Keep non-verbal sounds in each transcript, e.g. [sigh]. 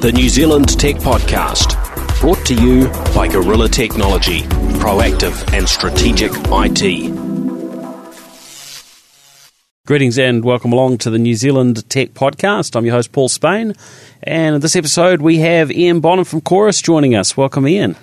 the New Zealand Tech Podcast, brought to you by Gorilla Technology, proactive and strategic IT. Greetings and welcome along to the New Zealand Tech Podcast. I'm your host, Paul Spain, and in this episode we have Ian Bonnar from Chorus joining us. Welcome, Ian.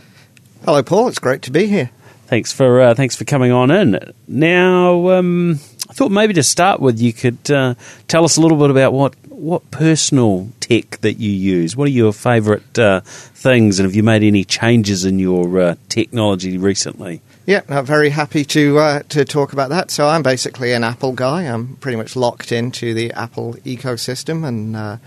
Hello, Paul. It's great to be here. Thanks for uh, thanks for coming on in. Now, um, I thought maybe to start with, you could uh, tell us a little bit about what what personal tech that you use. What are your favourite uh, things, and have you made any changes in your uh, technology recently? Yeah, I'm very happy to uh, to talk about that. So I'm basically an Apple guy. I'm pretty much locked into the Apple ecosystem, and uh,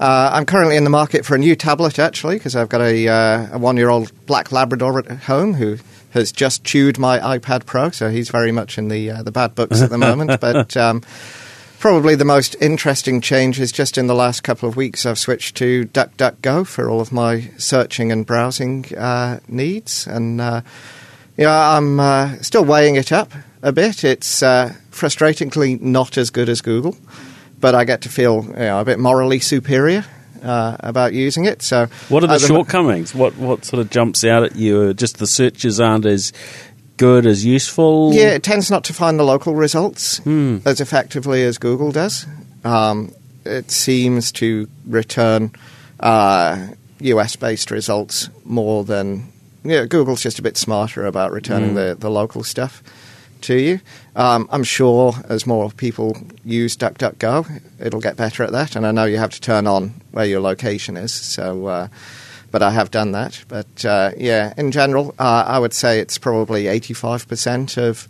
uh, I'm currently in the market for a new tablet actually because I've got a, a one year old black Labrador at home who has just chewed my iPad Pro, so he's very much in the uh, the bad books at the moment. [laughs] but um, probably the most interesting change is just in the last couple of weeks I've switched to DuckDuckGo for all of my searching and browsing uh, needs, and uh, yeah, I'm uh, still weighing it up a bit. It's uh, frustratingly not as good as Google, but I get to feel you know, a bit morally superior uh, about using it. So, what are the uh, shortcomings? What what sort of jumps out at you? Just the searches aren't as good as useful. Yeah, it tends not to find the local results Hmm. as effectively as Google does. Um, it seems to return uh, US based results more than. Yeah, Google's just a bit smarter about returning the, the local stuff to you. Um, I'm sure as more people use DuckDuckGo, it'll get better at that. And I know you have to turn on where your location is. So, uh, but I have done that. But uh, yeah, in general, uh, I would say it's probably 85% of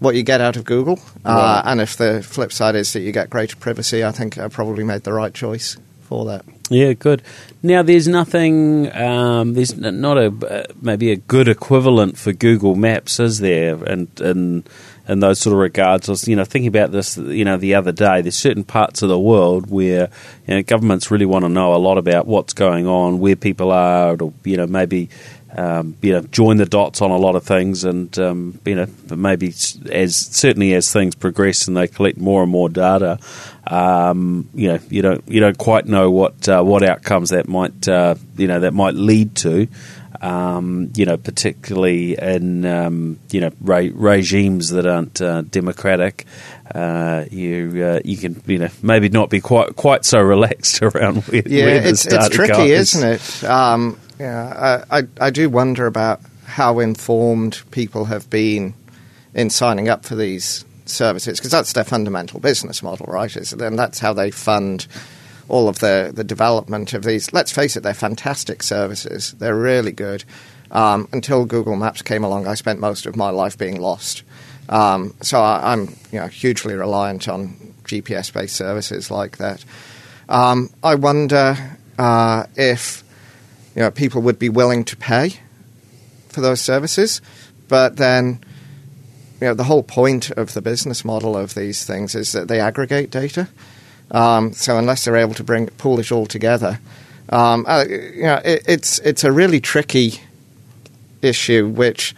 what you get out of Google. Uh, Right. and if the flip side is that you get greater privacy, I think I probably made the right choice for that. Yeah, good. Now, there's nothing. Um, there's n- not a uh, maybe a good equivalent for Google Maps, is there? And and in those sort of regards, I was you know thinking about this. You know, the other day, there's certain parts of the world where you know, governments really want to know a lot about what's going on, where people are, or you know maybe. Um, you know, join the dots on a lot of things, and um, you know, maybe as certainly as things progress and they collect more and more data, um, you know, you don't you don't quite know what uh, what outcomes that might uh, you know that might lead to. Um, you know, particularly in um, you know re- regimes that aren't uh, democratic, uh, you uh, you can you know maybe not be quite quite so relaxed [laughs] around where, Yeah, where it's, it's tricky, goes. isn't it? Um, yeah, I, I, I do wonder about how informed people have been in signing up for these services because that's their fundamental business model, right? Is and that's how they fund all of the the development of these. Let's face it, they're fantastic services. They're really good. Um, until Google Maps came along, I spent most of my life being lost. Um, so I, I'm you know hugely reliant on GPS based services like that. Um, I wonder uh, if you know people would be willing to pay for those services, but then you know the whole point of the business model of these things is that they aggregate data. Um, so unless they're able to bring pull it all together, um, uh, you know it, it's it's a really tricky issue, which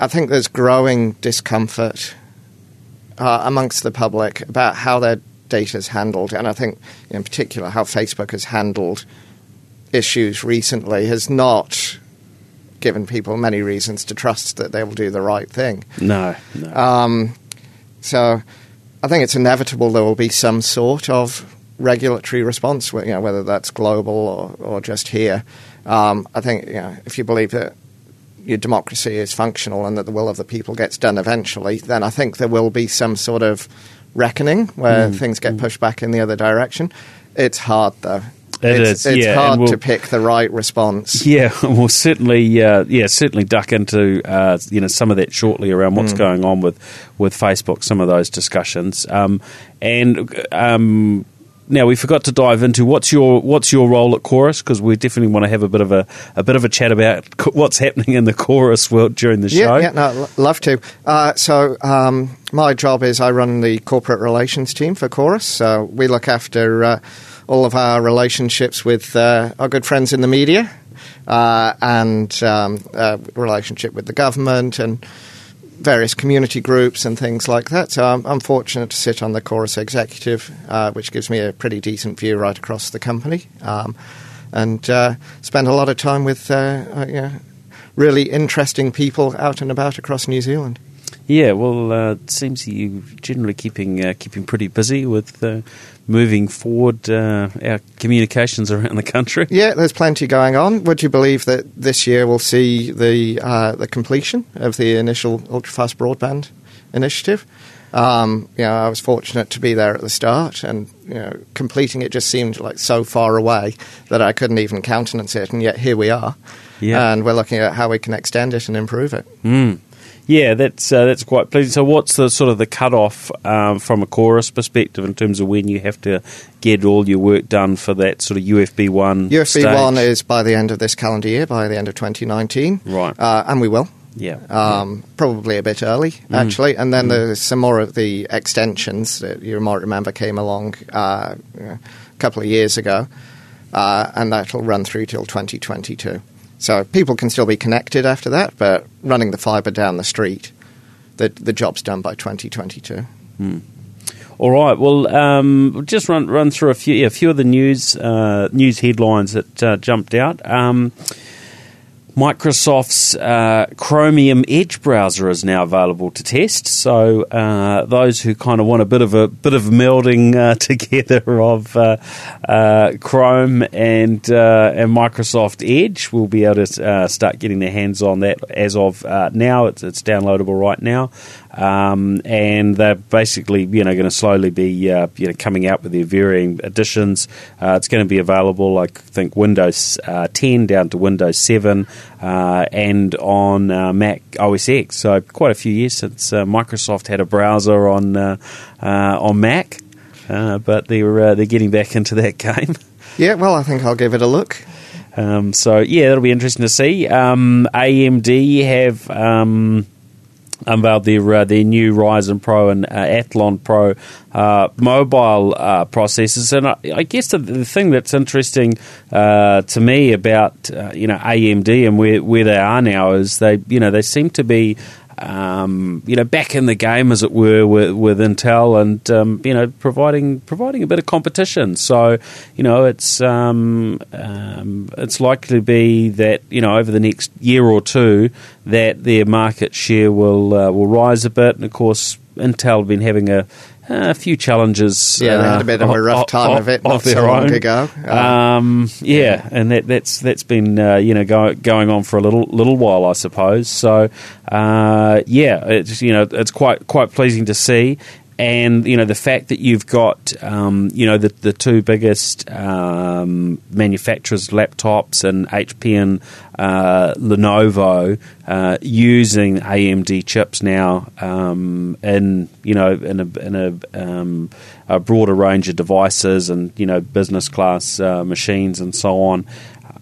I think there's growing discomfort uh, amongst the public about how their data is handled, and I think in particular how Facebook has handled issues recently has not given people many reasons to trust that they will do the right thing. No, no. Um, so I think it's inevitable there will be some sort of regulatory response, you know, whether that's global or, or just here. Um, I think you know, if you believe that your democracy is functional and that the will of the people gets done eventually, then I think there will be some sort of reckoning where Mm, things get pushed back in the other direction. It's hard though. It it's, is, it's yeah, hard we'll- to pick the right response. [laughs] Yeah, we'll certainly, uh, yeah, certainly duck into uh, you know some of that shortly around what's going on with with Facebook, some of those discussions, um, and um, now we forgot to dive into what's your what's your role at Chorus because we definitely want to have a bit of a a bit of a chat about co- [laughs] what's happening in the Chorus world during the show. Yeah, yeah, no, love to. Uh, so um, my job is I run the corporate relations team for Chorus. So we look after uh, all of our relationships with uh, our good friends in the media uh, and um, uh, relationship with the government and various community groups and things like that. So I'm, I'm fortunate to sit on the Chorus executive, uh, which gives me a pretty decent view right across the company, um, and uh, spend a lot of time with uh, really interesting people out and about across New Zealand. Yeah, well, it seems you're generally keeping keeping pretty busy with moving forward uh, our communications around the country. Yeah, there's plenty going on. Would you believe that this year we'll see the uh, the completion of the initial ultrafast broadband initiative? Um, you know, I was fortunate to be there at the start, and you know, completing it just seemed like so far away that I couldn't even countenance it, and yet here we are. Yeah. and we're looking at how we can extend it and improve it. Mm. Yeah, that's uh, that's quite pleasing. So, what's the sort of the cut off um, from a chorus perspective in terms of when you have to get all your work done for that sort of UFB one? UFB one is by the end of this calendar year, by the end of 2019, right? Uh, and we will. Yeah. Um, yeah. Probably a bit early, mm. actually. And then mm. there's some more of the extensions that you might remember came along uh, a couple of years ago, uh, and that'll run through till 2022. So people can still be connected after that, but running the fibre down the street, the, the job's done by 2022. Hmm. All right. Well, um, just run run through a few yeah, a few of the news uh, news headlines that uh, jumped out. Um, Microsoft's uh, Chromium Edge browser is now available to test. So uh, those who kind of want a bit of a bit of melding uh, [laughs] together of uh, uh, Chrome and uh, and Microsoft Edge will be able to start getting their hands on that as of now. It's, it's downloadable right now. Um, and they're basically, you know, going to slowly be, uh, you know, coming out with their varying editions. Uh, it's going to be available, I think, Windows uh, 10 down to Windows 7, uh, and on uh, Mac OS X. So quite a few years since uh, Microsoft had a browser on on Mac, but they're they're getting back into that [laughs] game. Yeah, well, I think I'll give it a look. Um, so yeah, that'll be interesting to see. Um, AMD have. Um, unveiled their uh, their new Ryzen Pro and uh, Athlon Pro uh, mobile uh, processors, and I, I guess the, the, thing that's interesting uh, to me about uh, you know AMD and where where they are now is they you know they seem to be um, you know, back in the game, as it were, with, with Intel, and um, you know, providing providing a bit of competition. So, you know, it's um, um, it's likely to be that you know over the next year or two that their market share will uh, will rise a bit, and of course, Intel have been having a a few challenges. Yeah, they had a bit of a rough time of, of it not so long own. ago. Um, yeah, yeah, and that, that's that's been uh, you know go, going on for a little little while, I suppose. So uh, yeah, it's you know it's quite quite pleasing to see, and you know the fact that you've got um, you know the the two biggest um, manufacturers laptops and HP and uh, Lenovo uh, using AMD chips now um, in you know in a, in a, um, a, broader range of devices and you know business class uh, machines and so on.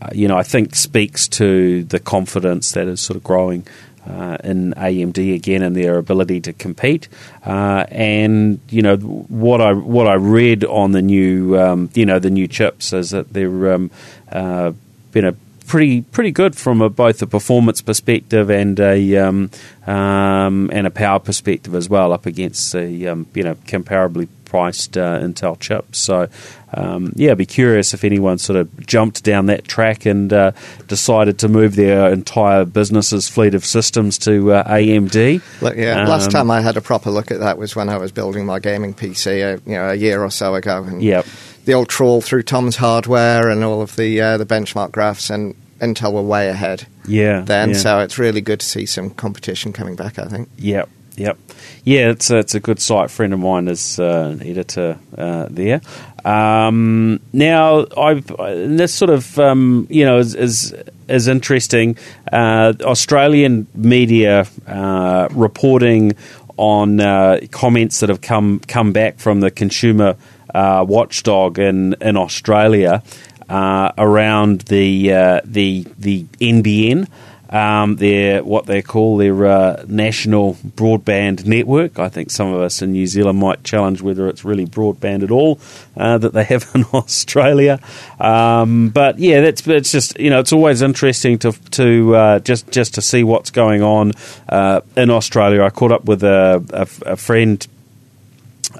Uh, you know I think speaks to the confidence that is sort of growing uh, in AMD again and their ability to compete. Uh, and you know what I what I read on the new um, you know the new chips is that they're um, uh, you know pretty pretty good from a, both a performance perspective and a um, um and a power perspective as well up against the um, you know comparably priced uh, Intel chips. So, um, yeah, I'd be curious if anyone sort of jumped down that track and uh, decided to move their entire business's fleet of systems to uh, AMD. Look, yeah, um, last time I had a proper look at that was when I was building my gaming PC, uh, you know, a year or so ago. And yep. The old trawl through Tom's hardware and all of the uh, the benchmark graphs and Intel were way ahead. Yeah. Then, yeah. so it's really good to see some competition coming back. I think. Yep. Yep. Yeah, it's a, it's a good site. A friend of mine is uh, an editor uh, there. Um, now, I've this sort of um, you know is is, is interesting. Uh, Australian media uh, reporting on uh, comments that have come come back from the consumer uh, watchdog in in Australia around the the the NBN. Um, their what they call their uh, national broadband network. I think some of us in New Zealand might challenge whether it's really broadband at all uh, that they have [laughs] in Australia. Um, but yeah, that's it's just you know it's always interesting to to uh, just just to see what's going on uh, in Australia. I caught up with a, a, a friend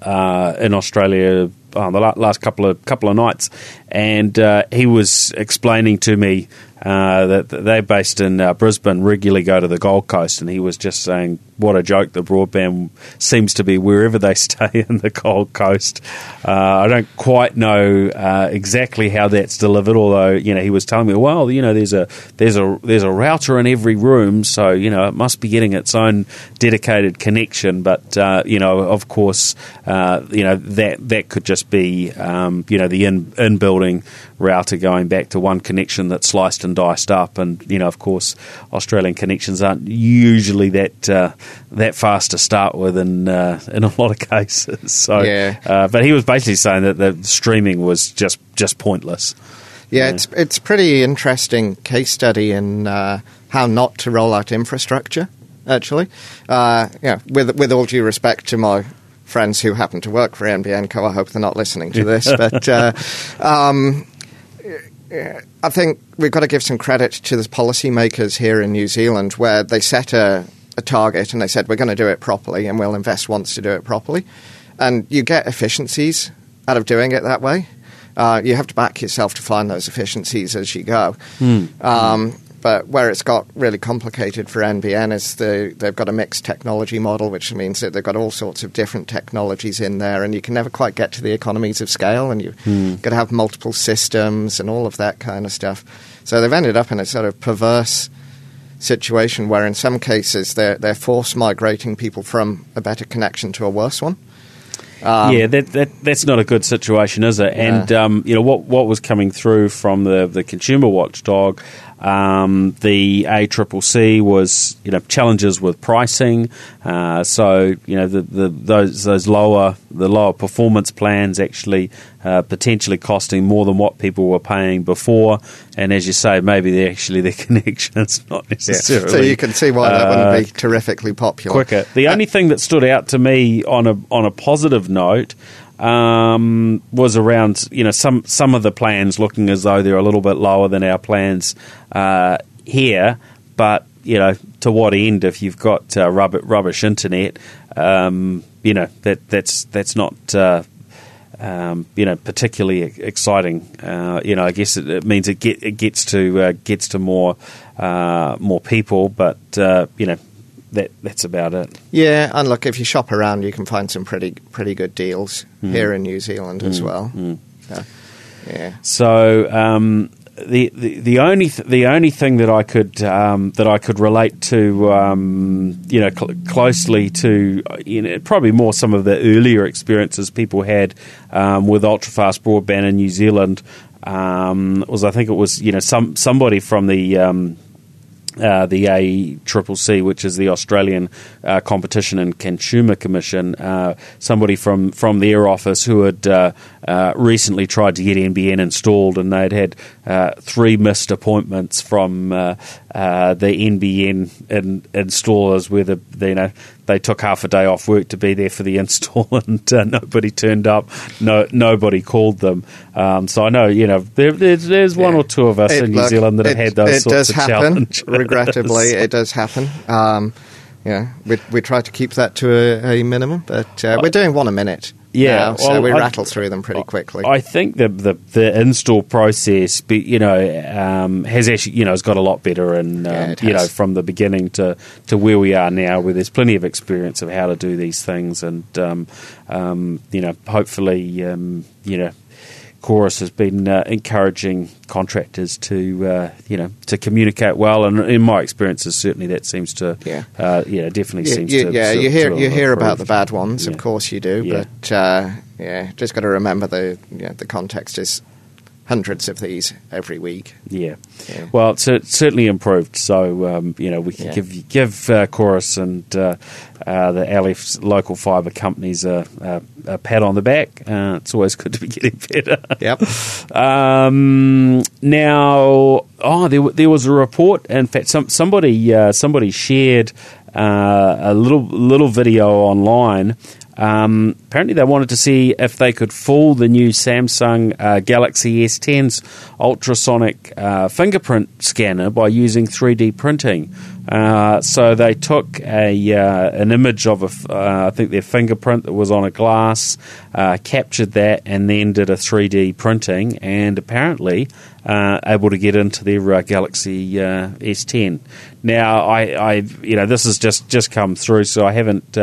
uh, in Australia uh, the last couple of couple of nights, and he was explaining to me uh, that they're based in uh, Brisbane, regularly go to the Gold Coast, and he was just saying what a joke the broadband seems to be wherever they [laughs] stay in the Gold Coast. Uh, I don't quite know uh, exactly how that's delivered, although you know he was telling me, well, you know, there's a there's a there's a router in every room, so you know it must be getting its own dedicated connection. But uh, you know, of course, uh, you know that that could just be um, you know the in in building router going back to one connection that's sliced and diced up. And you know, of course, Australian connections aren't usually that uh, that fast to start with in uh, in a lot of cases. [laughs] So, yeah. uh, but he was basically saying that the streaming was just just pointless. Yeah, yeah. it's it's pretty interesting case study in uh, how not to roll out infrastructure. Actually, uh, yeah, with with all due respect to my friends who happen to work for NBN Co. I hope they're not listening to this, [laughs] but uh, um, I think we've got to give some credit to the policymakers here in New Zealand where they set a, a target and they said, we're going to do it properly and we'll invest once to do it properly. And you get efficiencies out of doing it that way. Uh, you have to back yourself to find those efficiencies as you go. Mm. Um, but where it's got really complicated for NBN is the, they've got a mixed technology model, which means that they've got all sorts of different technologies in there, and you can never quite get to the economies of scale, and you've mm. got to have multiple systems and all of that kind of stuff. So they've ended up in a sort of perverse situation where, in some cases, they're, they're force migrating people from a better connection to a worse one. Um, yeah, that, that that's not a good situation, is it? Yeah. And um, you know what what was coming through from the the consumer watchdog um, the ACCC was, you know, challenges with pricing. Uh, so, you know, the, the, those those lower the lower performance plans actually uh, potentially costing more than what people were paying before. And as you say, maybe they actually their [laughs] connection's not necessarily. Yeah. So you can see why that wouldn't be uh, terrifically popular. Quicker. The only thing that stood out to me on a on a positive note um, was around you know some some of the plans looking as though they're a little bit lower than our plans uh, here, but you know to what end if you've got uh, rubbish, rubbish internet, um, you know that that's that's not. Uh, um, you know, particularly exciting. Uh, you know, I guess it, it means it, get, it gets to uh, gets to more uh, more people, but you know, that that's about it. Yeah, and look, if you shop around, you can find some pretty pretty good deals mm. here in New Zealand mm. as well. Mm. So, yeah. So um, the, the the only th- the only thing that I could um, that I could relate to um, you know cl- closely to you know probably more some of the earlier experiences people had um, with ultra fast broadband in New Zealand um, was I think it was you know some somebody from the um, uh, the ACCC, which is the Australian uh, Competition and Consumer Commission, uh, somebody from, from their office who had uh, uh, recently tried to get NBN installed, and they'd had uh, three missed appointments from the NBN in, installers, where the, the, you know they took half a day off work to be there for the [laughs] install, and nobody turned up. No, nobody called them. Um, so I know you know there, there's, there's one yeah. or two of us it, in New look, Zealand that it, have had those it sorts does of happen, challenges regrettably, [laughs] it does happen. Um, yeah, we, we try to keep that to a, a minimum, but uh, we're doing one a minute. Yeah, now, so well, we I, rattle through them pretty quickly. I think the the, the install process, you know, um, has actually you know has got a lot better, and um, yeah, you know from the beginning to, to where we are now, where there's plenty of experience of how to do these things, and um, um you know, hopefully, um, you know, Chorus has been uh, encouraging contractors to uh, you know to communicate well, and in my experiences, certainly that seems to yeah, uh, yeah definitely yeah, seems to yeah to, you hear to you hear about the bad ones, yeah. of course you do, but uh, yeah, just got to remember the yeah, the context is hundreds of these every week. Yeah. Yeah. Well, it's, certainly improved. So um, you know we can Yeah. give give uh, Chorus and uh, uh, the Aleph local fibre companies a, a, a pat on the back. Uh, it's always good to be getting [laughs] better. Yep. Um, now, oh, there, there was a report. In fact, some, somebody uh, somebody shared uh, a little little video online. Um, apparently, they wanted to see if they could fool the new Samsung uh, Galaxy S10's ultrasonic uh, fingerprint scanner by using 3D printing. Uh, so they took a uh, an image of a, uh, I think their fingerprint that was on a glass, uh, captured that, and then did a 3D printing, and apparently uh, able to get into their uh, Galaxy uh, S10. Now, I, I, you know, this has just, just come through, so I haven't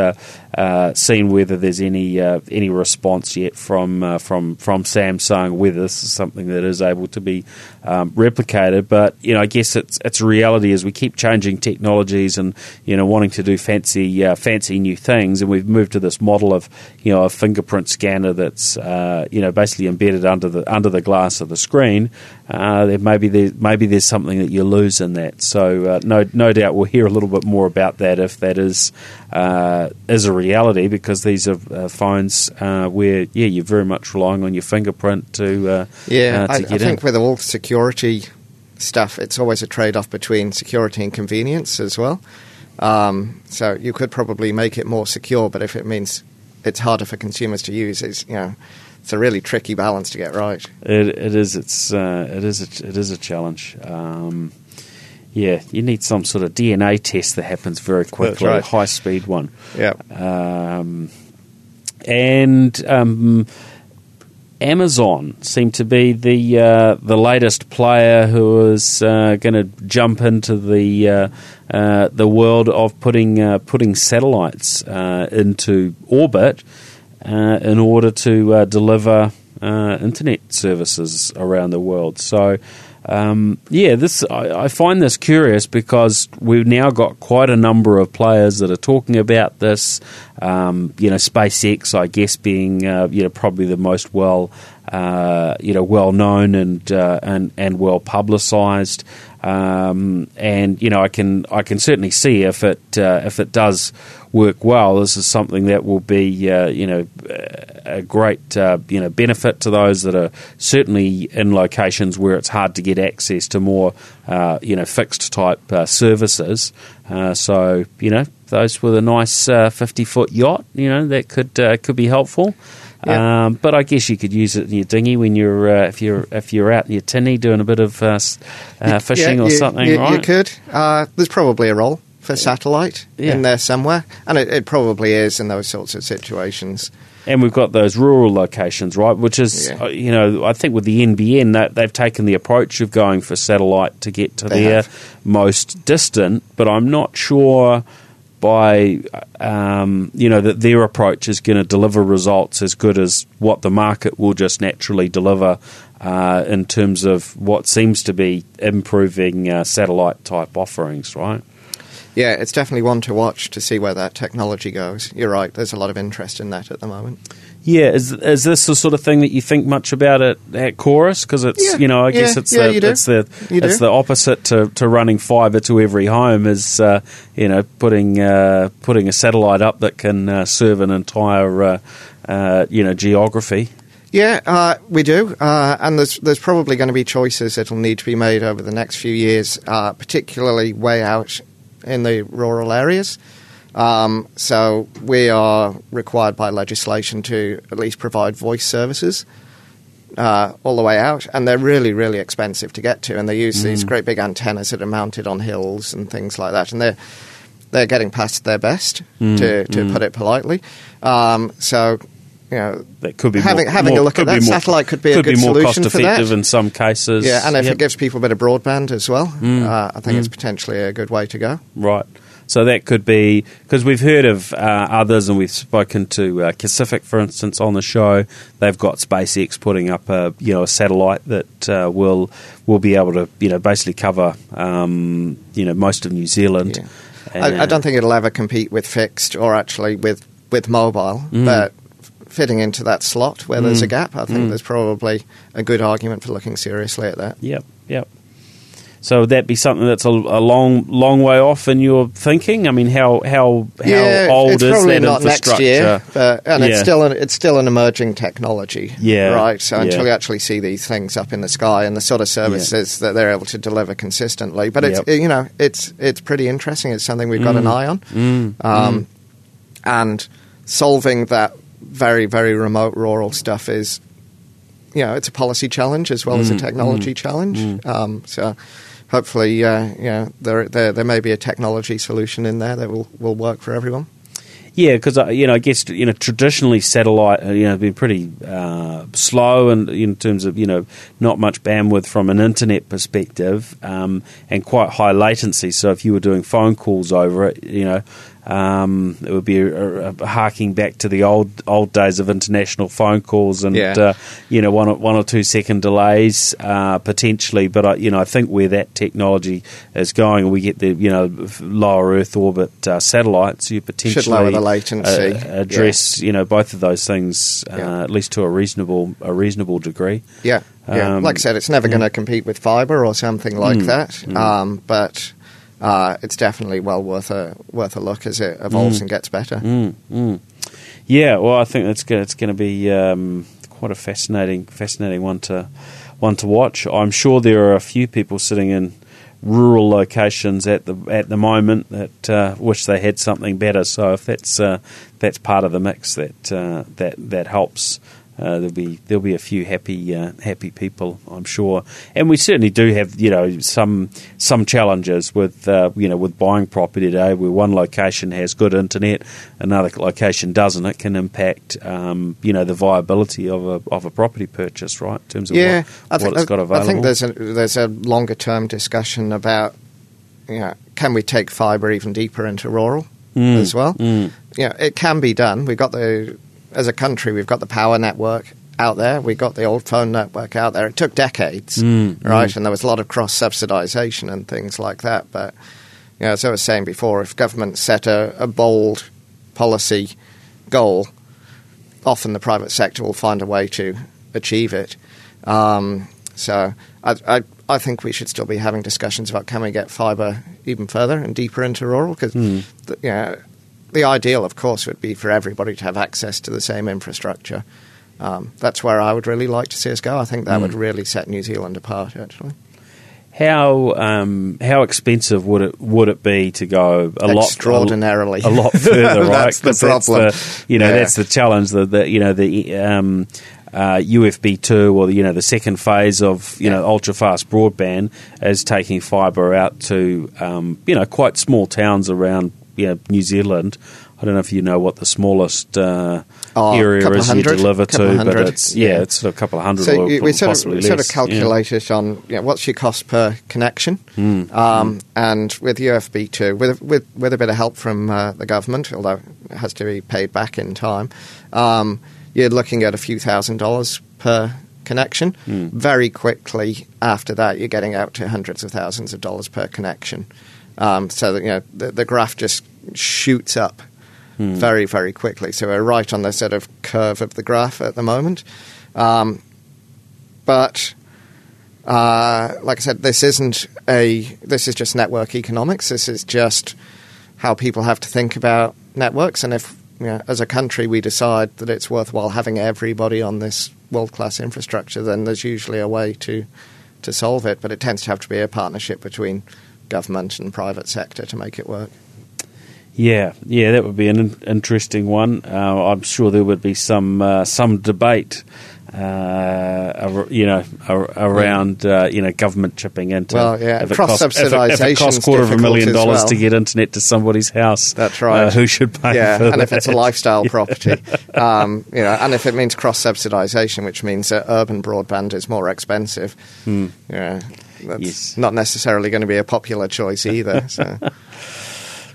seen whether there's any any response yet from from from Samsung whether this is something that is able to be um, replicated. But you know, I guess it's it's reality as we keep changing technologies and you know wanting to do fancy uh, fancy new things, and we've moved to this model of you know a fingerprint scanner that's uh, you know basically embedded under the under the glass of the screen. Uh, there maybe there maybe there's something that you lose in that. So uh, no no doubt we'll hear a little bit more about that if that is uh, is a reality because these are uh, phones uh, where yeah you're very much relying on your fingerprint to uh, Yeah, I, to I get think in. with all security stuff, it's always a trade off between security and convenience as well. Um, so you could probably make it more secure, but if it means it's harder for consumers to use, it's you know it's a really tricky balance to get right. It, it is. It's. Uh, it is. A, it is a challenge. Um, yeah, you need some sort of DNA test that happens very quickly, right. a high speed one. Yeah, Um, and um, Amazon seemed to be the uh, the latest player who is uh, going to jump into the uh, uh, the world of putting uh, putting satellites uh, into orbit uh, in order to uh, deliver uh, internet services around the world. So. Um, yeah, this I, I find this curious because we've now got quite a number of players that are talking about this. Um, you know, SpaceX, I guess, being uh, you know probably the most well uh, you know well known and uh, and and well publicised. Um, and you know, I can I can certainly see if it uh, if it does work well, this is something that will be uh, you know a great uh, you know benefit to those that are certainly in locations where it's hard to get access to more uh, you know fixed type uh, services. Uh, so you know those with a nice uh, fifty foot yacht, you know that could uh, could be helpful. Yeah. Um, but I guess you could use it in your dinghy when you're uh, if you're if you're out in your tinny doing a bit of uh, uh, fishing Yeah, or something, you, right? You could. Uh, there's probably a role for satellite Yeah. in there somewhere, and it, it probably is in those sorts of situations. And we've got those rural locations, right? Which is, Yeah. uh, you know, I think with the NBN, that they've taken the approach of going for satellite to get to They their have. most distant. But I'm not sure by, um, you know, that their approach is going to deliver results as good as what the market will just naturally deliver uh, in terms of what seems to be improving uh, satellite type offerings, right? Yeah, it's definitely one to watch to see where that technology goes. You're right. There's a lot of interest in that at the moment. Yeah, is is this the sort of thing that you think much about at, at Chorus? Because it's Yeah, you know I guess it's yeah, the it's the You it's do. the opposite to, to running fibre to every home is uh, you know putting uh, putting a satellite up that can uh, serve an entire uh, uh, you know geography. Yeah, uh, we do, uh, and there's there's probably going to be choices that'll need to be made over the next few years, uh, particularly way out in the rural areas. Um, so we are required by legislation to at least provide voice services uh, all the way out, and they're really really expensive to get to, and they use these great big antennas that are mounted on hills and things like that, and they're they're getting past their best to to put it politely. Um, so. You know, That could be having more, having more- a look at that more- satellite could be a good be more solution cost for that. effective in some cases. Yeah, and if Yep. it gives people a bit of broadband as well, Mm. uh, I think it's potentially a good way to go. Right. So that could be because we've heard of uh, others, and we've spoken to uh, Kacific, for instance, on the show. They've got SpaceX putting up a you know a satellite that uh, will will be able to you know basically cover um, you know most of New Zealand. Yeah. I, I don't think it'll ever compete with fixed or actually with with mobile, Mm. but fitting into that slot where there's a gap, I think there's probably a good argument for looking seriously at that. Yep, yep. So would that be something that's a, a long, long way off in your thinking? I mean, how how how yeah, old it's is probably that not infrastructure? next year, but and it's still an, it's still an emerging technology. Yeah, right. So until yeah. you actually see these things up in the sky and the sort of services that they're able to deliver consistently, but it's Yep. you know it's it's pretty interesting. It's something we've got an eye on, Mm, um, and solving that very very remote rural stuff is. You know, it's a policy challenge as well Mm, as a technology challenge. Um, so, hopefully, uh, you know, there, there there may be a technology solution in there that will, will work for everyone. Yeah, because you know, I guess you know, traditionally satellite, uh, you know, been pretty uh, slow and in terms of you know, not much bandwidth from an internet perspective, um, and quite high latency. So if you were doing phone calls over it, you know. Um, it would be a, a, harking back to the old old days of international phone calls, and Yeah. uh, you know one or, one or two second delays uh, potentially. But I, you know I think where that technology is going, we get the you know lower Earth orbit uh, satellites. You potentially lower the latency, uh, address you know both of those things uh, Yeah. at least to a reasonable a reasonable degree. Yeah, yeah. Um, like I said, it's never going to compete with fibre or something like Mm, that. Um, but uh, it's definitely well worth a worth a look as it evolves and gets better. Mm, mm. Yeah, well, I think it's going it's going to be um, quite a fascinating fascinating one to one to watch. I'm sure there are a few people sitting in rural locations at the at the moment that uh, wish they had something better. So if that's uh, that's part of the mix, that uh, that that helps. Uh, there'll be there'll be a few happy uh, happy people, I'm sure, and we certainly do have you know some some challenges with uh, you know with buying property today, where one location has good internet, another location doesn't. It can impact um, you know the viability of a of a property purchase, right? In terms of Yeah, what, I think what it's got available. I think there's a there's a longer term discussion about you know, can we take fibre even deeper into rural Mm, as well? mm. Yeah, it can be done. We've got the as a country, we've got the power network out there. We've got the old phone network out there. It took decades, Mm, right? And there was a lot of cross subsidisation and things like that. But you know, as I was saying before, if government set a, a bold policy goal, often the private sector will find a way to achieve it. Um, so I, I, I think we should still be having discussions about can we get fibre even further and deeper into rural because the, you know, the ideal, of course, would be for everybody to have access to the same infrastructure. Um, that's where I would really like to see us go. I think that Hmm. would really set New Zealand apart, actually. How um, how expensive would it would it be to go a lot Extraordinarily. a, lot further? [laughs] right, That's the problem. the- you know, Yeah. that's the challenge. The, the you know the um, uh, UFB two or the, you know the second phase of you know ultra fast broadband is taking fibre out to um, you know quite small towns around know, New Zealand. I don't know if you know what the smallest uh, Oh, area is you deliver to, of but it's yeah, yeah. it's sort of a couple of hundred So or you- we sort of, we sort of less. calculate it on you know, what's your cost per connection, Hmm. um, and with UFB two, with with with a bit of help from uh, the government, although it has to be paid back in time, um, you're looking at a few thousand dollars per connection. Hmm. Very quickly after that, you're getting out to hundreds of thousands of dollars per connection. Um, so that you know the, the graph just shoots up Hmm. very very quickly. So we're right on the sort of curve of the graph at the moment. Um, but uh, like I said, this isn't a. This is just network economics. This is just how people have to think about networks. And if, you know, as a country, we decide that it's worthwhile having everybody on this world class infrastructure, then there's usually a way to to solve it. But it tends to have to be a partnership between government and private sector to make it work. Yeah, yeah, that would be an in- interesting one. Uh, I'm sure there would be some uh, some debate, uh, you know, ar- around uh, you know government chipping into. Well, yeah, if it costs- if it- If it costs quarter of a million dollars well. to get internet to somebody's house, That's right. Uh, who should pay? yeah, and that? if it's a [laughs] lifestyle property, um, you know, and if it means cross subsidisation, which means that urban broadband is more expensive, yeah, that's Hmm. Yes. not necessarily going to be a popular choice either. So. [laughs]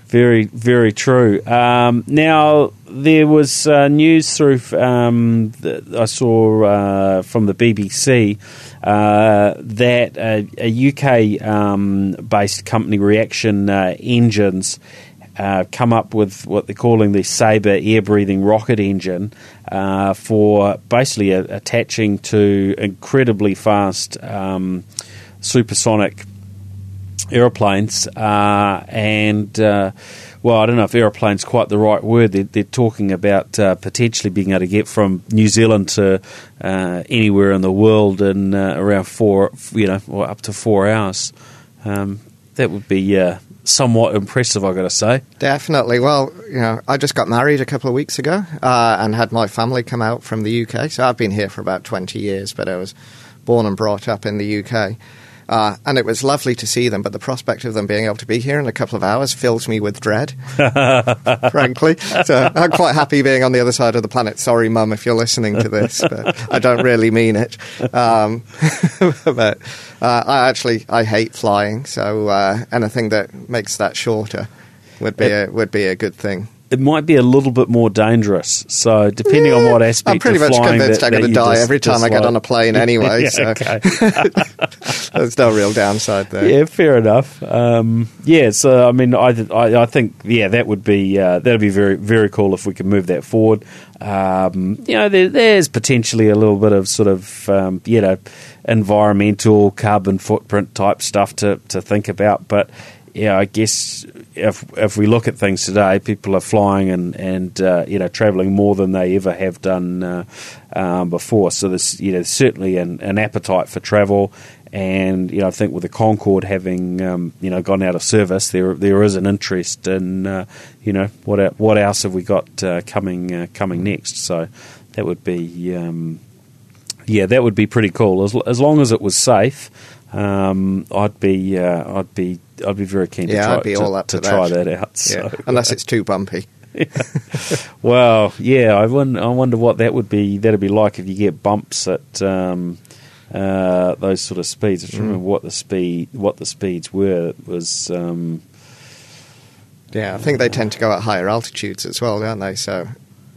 Very, very true. Um, now, there was uh, news through, um, I saw uh, from the BBC uh, that a, a UK um, based company, Reaction uh, Engines, uh, come up with what they're calling the Sabre air breathing rocket engine uh, for basically a, attaching to incredibly fast um, supersonic aeroplanes uh, and uh, well, I don't know if aeroplane's quite the right word. They're, they're talking about uh, potentially being able to get from New Zealand to uh, anywhere in the world in uh, around four, you know, or up to four hours. Um, that would be uh, somewhat impressive, I've got to say. Definitely. Well, you know, I just got married a couple of weeks ago and had my family come out from the UK. So I've been here for about 20 years, but I was born and brought up in the UK. Uh, and it was lovely to see them, but the prospect of them being able to be here in a couple of hours fills me with dread, [laughs] frankly. So I'm quite happy being on the other side of the planet. Sorry, Mum, if you're listening to this, but I don't really mean it. Um, [laughs] but uh, I actually I hate flying, so uh, anything that makes that shorter would be a, would be a good thing it might be a little bit more dangerous. So depending yeah, on what aspect, I'm pretty much convinced that, I'm going to die every time I get on a plane [laughs] anyway. yeah, so okay. [laughs] there's no real downside there. Yeah, fair enough. Um, yeah, so I mean, I, I, I think yeah, that would be uh, that'd be very very cool if we could move that forward. Um, you know, there, there's potentially a little bit of sort of um, you know environmental carbon footprint type stuff to to think about, but yeah, I guess if if we look at things today, people are flying and and uh, you know traveling more than they ever have done uh, um, before. So there's you know certainly an, an, appetite for travel, and you know I think with the Concorde having um, you know gone out of service, there there is an interest in uh, you know what what else have we got uh, coming uh, coming next. So that would be um, yeah that would be pretty cool as as long as it was safe. Um, I'd be uh, I'd be I'd be very keen yeah, to try I'd be all up to, to try that. that out. So, yeah. Unless it's too bumpy. yeah. [laughs] well, yeah, I wonder, I wonder what that would be. That'd be like if you get bumps at um, uh, those sort of speeds. I don't mm. remember what the speed what the speeds were. It was. Um, yeah, I think they tend to go at higher altitudes as well, don't they? So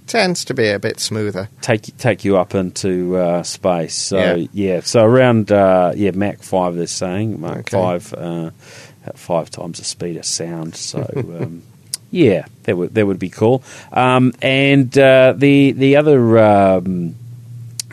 tends to be a bit smoother. Take take you up into uh, space. So yeah. yeah, so around uh, yeah Mach five they're saying Mach okay. five uh, at five times the speed of sound. So. [laughs] Um, yeah, that would that would be cool. Um, and uh, the the other um,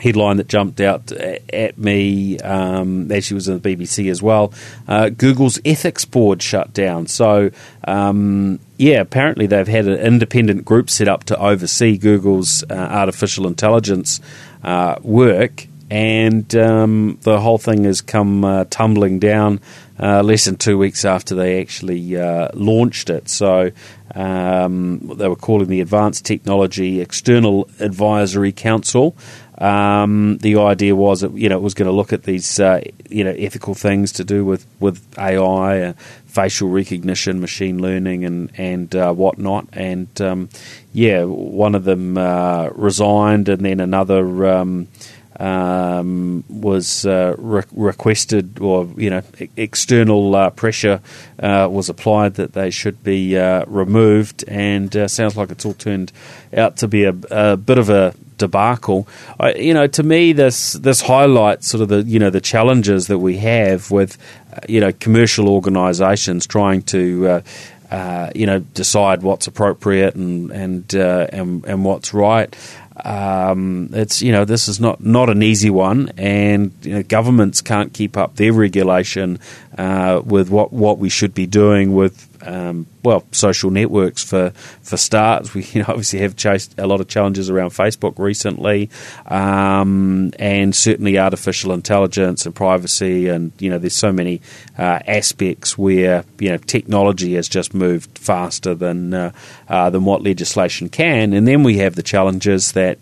headline that jumped out at me um, as she was in the BBC as well. Uh, Google's ethics board shut down. So, um, yeah, apparently they've had an independent group set up to oversee Google's uh, artificial intelligence uh, work, and um, the whole thing has come uh, tumbling down. Uh, less than two weeks after they actually uh, launched it. So um, they were calling the Advanced Technology External Advisory Council. Um, the idea was that you know it was going to look at these uh, you know ethical things to do with with AI, uh, facial recognition, machine learning, and and uh, whatnot. And um, yeah, one of them uh, resigned, and then another. Um, um, was uh, re- requested, or you know, external uh, pressure uh, was applied that they should be uh, removed, and uh, sounds like it's all turned out to be a, a bit of a debacle. I, you know, to me, this this highlights sort of the you know the challenges that we have with uh, you know commercial organisations trying to. Uh, you know, decide what's appropriate and and uh, and, and what's right. Um, it's you know this is not not an easy one, and you know, governments can't keep up their regulation uh, with what what we should be doing with um, well, social networks for for starts. We [laughs] you know, obviously have chased a lot of challenges around Facebook recently, um, and certainly artificial intelligence and privacy, and you know, there's so many uh, aspects where you know technology has just moved faster than uh, uh, than what legislation can, and then we have the challenges that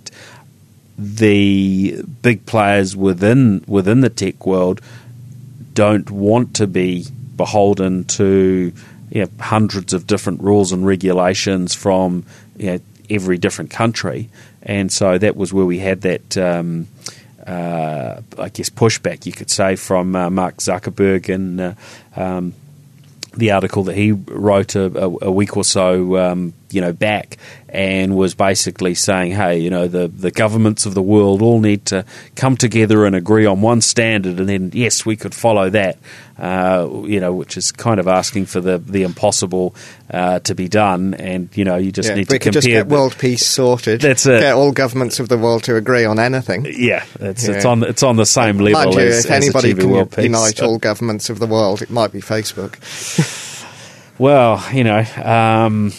the big players within within the tech world don't want to be beholden to you know, hundreds of different rules and regulations from you know, every different country, and so that was where we had that. Um, uh, I guess pushback, you could say, from uh, Mark Zuckerberg and uh, um, the article that he wrote a, a, week or so, um, you know, back and was basically saying, hey, you know, the, the governments of the world all need to come together and agree on one standard, and then, yes, we could follow that, uh, you know, which is kind of asking for the, the impossible uh, to be done. And, you know, you just Yeah, need to could just compare. get world peace sorted. That's it. Get all governments of the world to agree on anything. yeah, it's, it's, on, it's on the same level Mind you, as, if anybody can world unite all [laughs] governments of the world, it might be Facebook. Well, you know, um,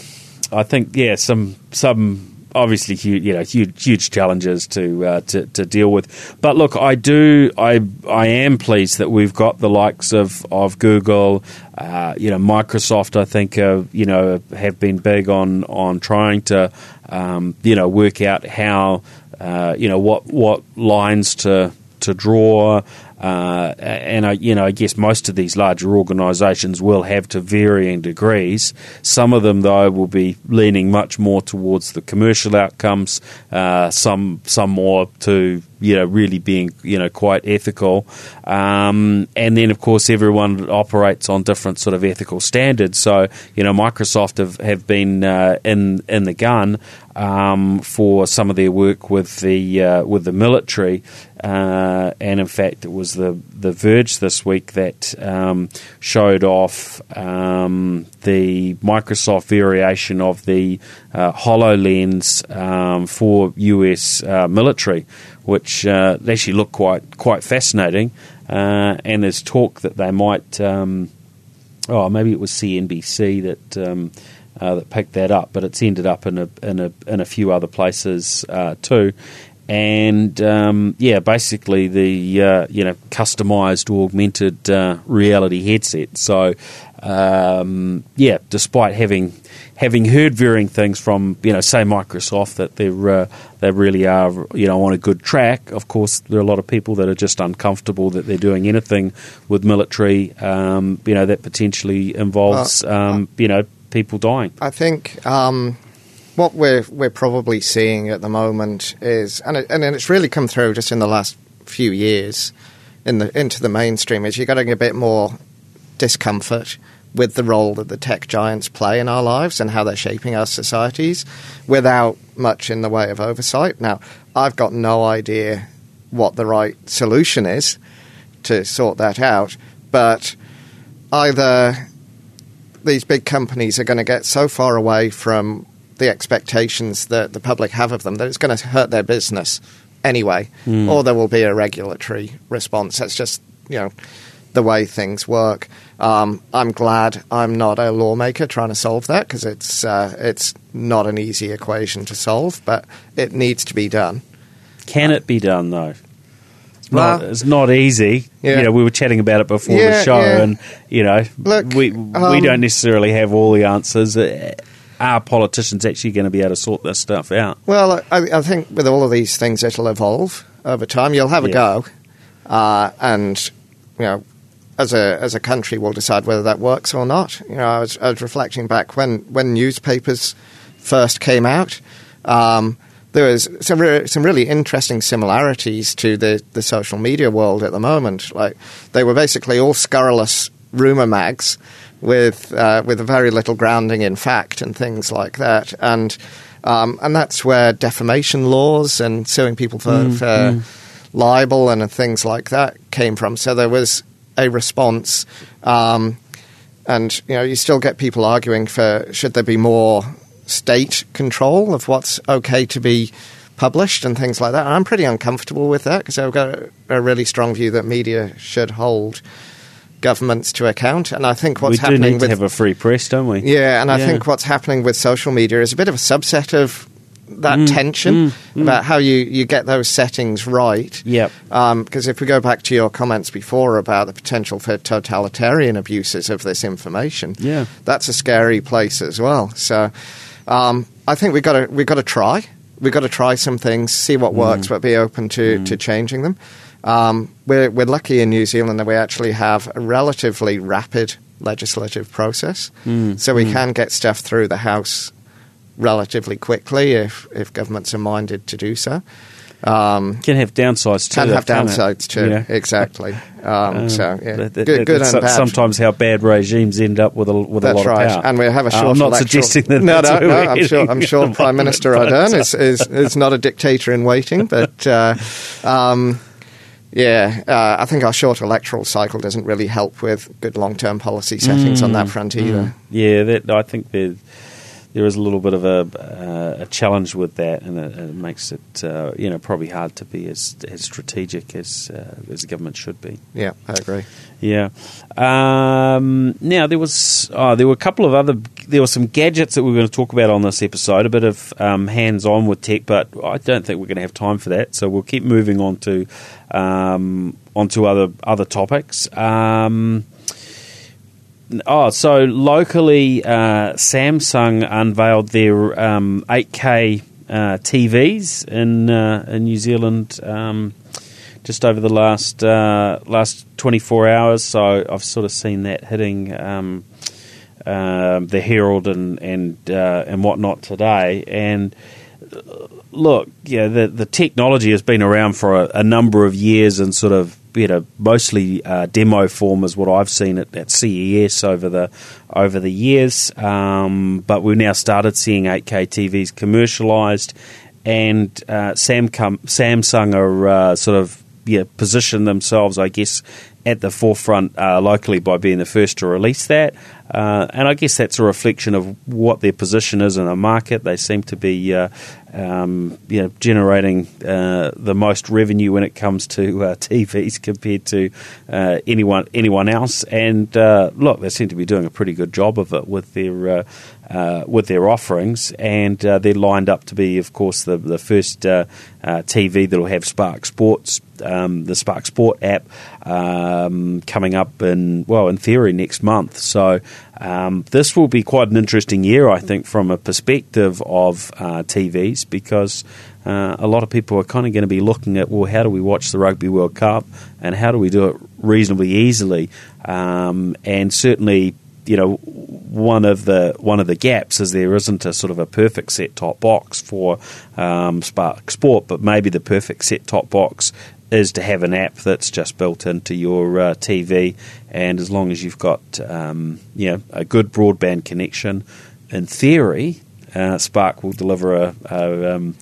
I think yeah, some some obviously huge, you know, huge huge challenges to, uh, to to deal with. But look, I do, I I am pleased that we've got the likes of of Google, uh, you know, Microsoft. I think uh, you know have been big on on trying to um, you know work out how uh, you know what what lines to to draw. Uh, and I, you know, I guess most of these larger organisations will have to varying degrees. Some of them, though, will be leaning much more towards the commercial outcomes. Uh, some, some more to you know really being you know quite ethical. Um, and then, of course, everyone operates on different sort of ethical standards. So, you know, Microsoft have have been uh, in in the gun um, for some of their work with the uh, with the military. Uh, and in fact, it was the the Verge this week that um, showed off um, the Microsoft variation of the uh, Hololens um, for US uh, military, which uh, actually looked quite quite fascinating. Uh, and there's talk that they might. Um, oh, maybe it was CNBC that um, uh, that picked that up, but it's ended up in a in a in a few other places uh, too. And um, yeah, basically the uh, you know customized augmented uh, reality headset. So um, yeah, despite having having heard varying things from you know say Microsoft that they're uh, they really are you know on a good track. Of course, there are a lot of people that are just uncomfortable that they're doing anything with military. Um, you know that potentially involves um, you know people dying. I think um, what we're we're probably seeing at the moment is, and it, and it's really come through just in the last few years in the into the mainstream, is you're getting a bit more discomfort with the role that the tech giants play in our lives and how they're shaping our societies without much in the way of oversight. Now, I've got no idea what the right solution is to sort that out, but either these big companies are going to get so far away from the expectations that the public have of them that it's going to hurt their business anyway, hmm. or there will be a regulatory response. That's just you know the way things work. Um, I'm glad I'm not a lawmaker trying to solve that because it's uh, it's not an easy equation to solve, but it needs to be done. Can it be done though? It's Well- not, it's not easy. Yeah. You know, we were chatting about it before the show, yeah. and you know, Look, we we um, don't necessarily have all the answers. Uh, Are politicians actually going to be able to sort this stuff out? Well, I, I think with all of these things, it'll evolve over time. You'll have a Yeah. go, uh, and you know, as a as a country, we'll decide whether that works or not. You know, I was, I was reflecting back when when newspapers first came out. Um, there was some re- some really interesting similarities to the, the social media world at the moment. Like they were basically all scurrilous rumor mags with uh, with very little grounding in fact and things like that. And um, and that's where defamation laws and suing people for, for libel and things like that came from. So there was a response. Um, and you know, you still get people arguing for should there be more state control of what's okay to be published and things like that. And I'm pretty uncomfortable with that because I've got a, a really strong view that media should hold governments to account. And I think what's we happening with have a free press, don't we? yeah, and I Yeah. think what's happening with social media is a bit of a subset of that Mm, tension mm. Mm. about how you, you get those settings right. Yep. Um, because if we go back to your comments before about the potential for totalitarian abuses of this information, Yeah. that's a scary place as well. So um, I think we've got to we've got to try. We've got to try some things, see what mm. works, but be open to, to changing them. Um, we're, we're lucky in New Zealand that we actually have a relatively rapid legislative process, so we can get stuff through the House relatively quickly if, if governments are minded to do so. Um, can have downsides too. can have downsides too. Know? Exactly. [laughs] Um, Um, so yeah, that- good, that- good that's and bad. Sometimes how bad regimes end up with a with a lot right, of power. and we have a Uh, short. I'm not electoral- suggesting that. [laughs] No, that's no, no. I'm sure. I'm sure Prime Minister [laughs] Ardern is, is is not a dictator in waiting, but. Uh, um, yeah, uh, I think our short electoral cycle doesn't really help with good long-term policy settings on Mm, that front either. Yeah, that I think there there is a little bit of a uh, a challenge with that, and it, it makes it uh, you know probably hard to be as as strategic as uh, as the government should be. Yeah, I agree. Yeah. Um, now there was oh, there were a couple of other there were some gadgets that we were going to talk about on this episode. A bit of um, hands on with tech, but I don't think we're going to have time for that. So we'll keep moving on to um, onto other other topics. Um, Oh, so locally, uh, Samsung unveiled their um, 8K uh, TVs in uh, in New Zealand um, just over the last uh, last 24 hours. So I've sort of seen that hitting um, um the Herald and and uh, and whatnot today. And uh, look, yeah, the the technology has been around for a, a number of years and sort of know mostly uh, demo form is what I've seen at, at CES over the over the years. Um, but we've now started seeing 8K TVs commercialised, and uh, Samcom, Samsung are uh, sort of yeah position themselves, I guess, at the forefront uh, locally by being the first to release that. Uh, and I guess that's a reflection of what their position is in the market. They seem to be, uh, um, you know, generating uh, the most revenue when it comes to uh, TVs compared to uh, anyone anyone else. And uh, look, they seem to be doing a pretty good job of it with their uh, with their offerings, and uh, they're lined up to be, of course, the the first uh, uh, TV that'll have Spark Sports, um, the Spark Sport app, um, coming up in well, in theory, next month. So. Um, this will be quite an interesting year, I think, from a perspective of uh, TVs, because uh, a lot of people are kind of going to be looking at, well, how do we watch the Rugby World Cup, and how do we do it reasonably easily? Um, and certainly, you know, one of the one of the gaps is there isn't a sort of a perfect set top box for um, Spark Sport, but maybe the perfect set top box is to have an app that's just built into your uh, TV, and as long as you've got um, you know a good broadband connection, in theory, uh, Spark will deliver a, a, um,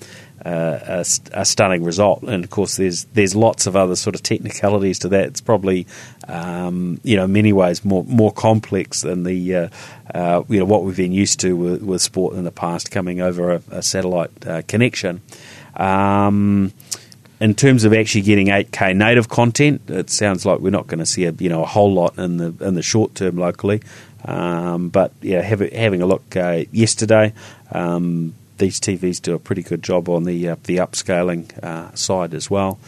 a, a stunning result. And of course, there's there's lots of other sort of technicalities to that. It's probably um, you know in many ways more more complex than the uh, uh, you know what we've been used to with, with sport in the past, coming over a, a satellite uh, connection. Um, in terms of actually getting 8K native content, it sounds like we're not going to see a you know a whole lot in the in the short term locally. Um, but yeah, have, having a look uh, yesterday, um, these TVs do a pretty good job on the uh, the upscaling uh, side as well.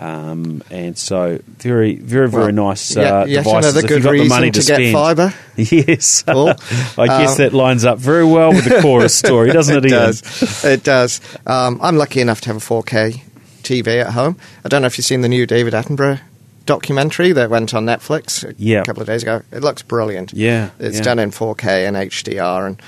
Um, and so very, very, very Well, nice yeah, uh, yet devices. another if good you've got the money to, to, get spend. fibre. [laughs] Yes, Paul. I guess Um, that lines up very well with the chorus [laughs] story, doesn't it? it Ian? does. It does. Um, I'm lucky enough to have a 4K TV at home. I don't know if you've seen the new David Attenborough documentary that went on Netflix a Yeah. couple of days ago. It looks brilliant. Yeah, It's yeah. done in 4K and HDR, and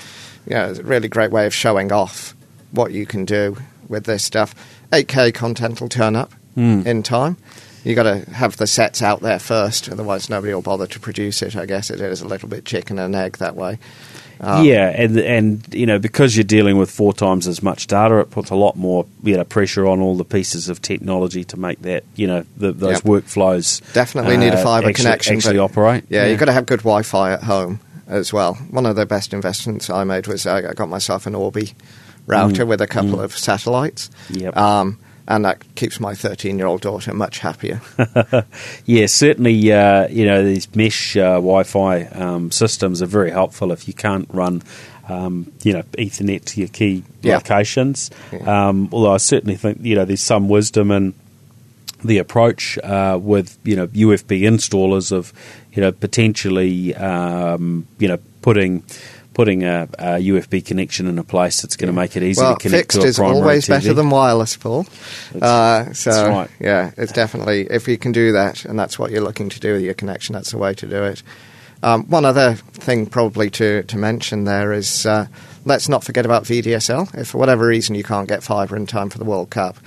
yeah, it's a really great way of showing off what you can do with this stuff. 8K content will turn up Hmm. in time. You got to have the sets out there first, otherwise nobody will bother to produce it. I guess it is a little bit chicken and egg that way. Um, yeah, and and you know because you're dealing with four times as much data, it puts a lot more you know pressure on all the pieces of technology to make that you know the, those Yep. workflows Definitely need a uh, fibre actually, connection. actually but- operate. Yeah, you've got to have good Wi-Fi at home as well. One of the best investments I made was I got myself an Orbi router with a couple of satellites. Mm. Yep. Um, and that keeps my 13-year-old daughter much happier. [laughs] Yeah, certainly. Uh, you know these mesh uh, Wi-Fi um, systems are very helpful if you can't run, um, you know, Ethernet to your key Yeah. locations. Yeah. Um, although I certainly think you know there's some wisdom in the approach uh, with you know UFB installers of you know potentially um, you know putting putting a, a UFB connection in a place that's going to make it easy well, to connect fixed to a is always TV. better than wireless, Paul. Uh, so, that's right. yeah, it's definitely, if you can do that, and that's what you're looking to do with your connection, that's the way to do it. Um, one other thing probably to, to mention there is uh, let's not forget about VDSL. If for whatever reason you can't get fibre in time for the World Cup,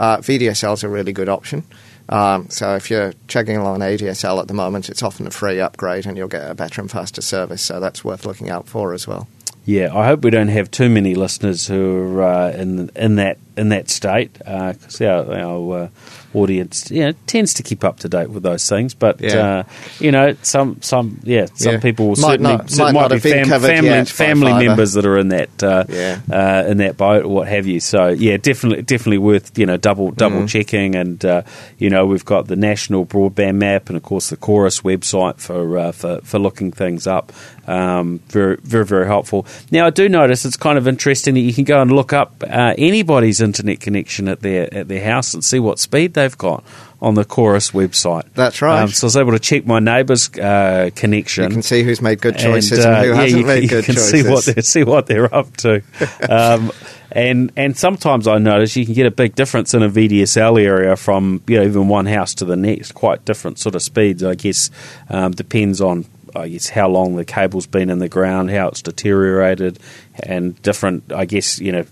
uh, VDSL is a really good option. Um, so if you're chugging along ADSL at the moment, it's often a free upgrade, and you'll get a better and faster service. So that's worth looking out for as well. Yeah, I hope we don't have too many listeners who are uh, in in that in that state because uh, our, our uh, audience you know, tends to keep up to date with those things. But Yeah. uh, you know, some some yeah, some Yeah. people will Might certainly not- might have been covered family family members that are in that uh, Yeah. uh, in that boat or what have you. So yeah, definitely definitely worth you know double double Mm. checking. And uh, you know we've got the national broadband map and of course the Chorus website for uh, for for looking things up. Um, very very very helpful. Now I do notice it's kind of interesting that you can go and look up uh, anybody's internet connection at their at their house and see what speed they've got on the Chorus website. That's right. Um, so I was able to check my neighbour's uh, connection. You can see who's made good choices and, uh, who yeah, hasn't you, made you good can choices. see what they're see what they're up to. [laughs] um, and and sometimes I notice you can get a big difference in a VDSL area from you know even one house to the next. Quite different sort of speeds, I guess. Um, depends on I guess how long the cable's been in the ground, how it's deteriorated, and different. I guess you know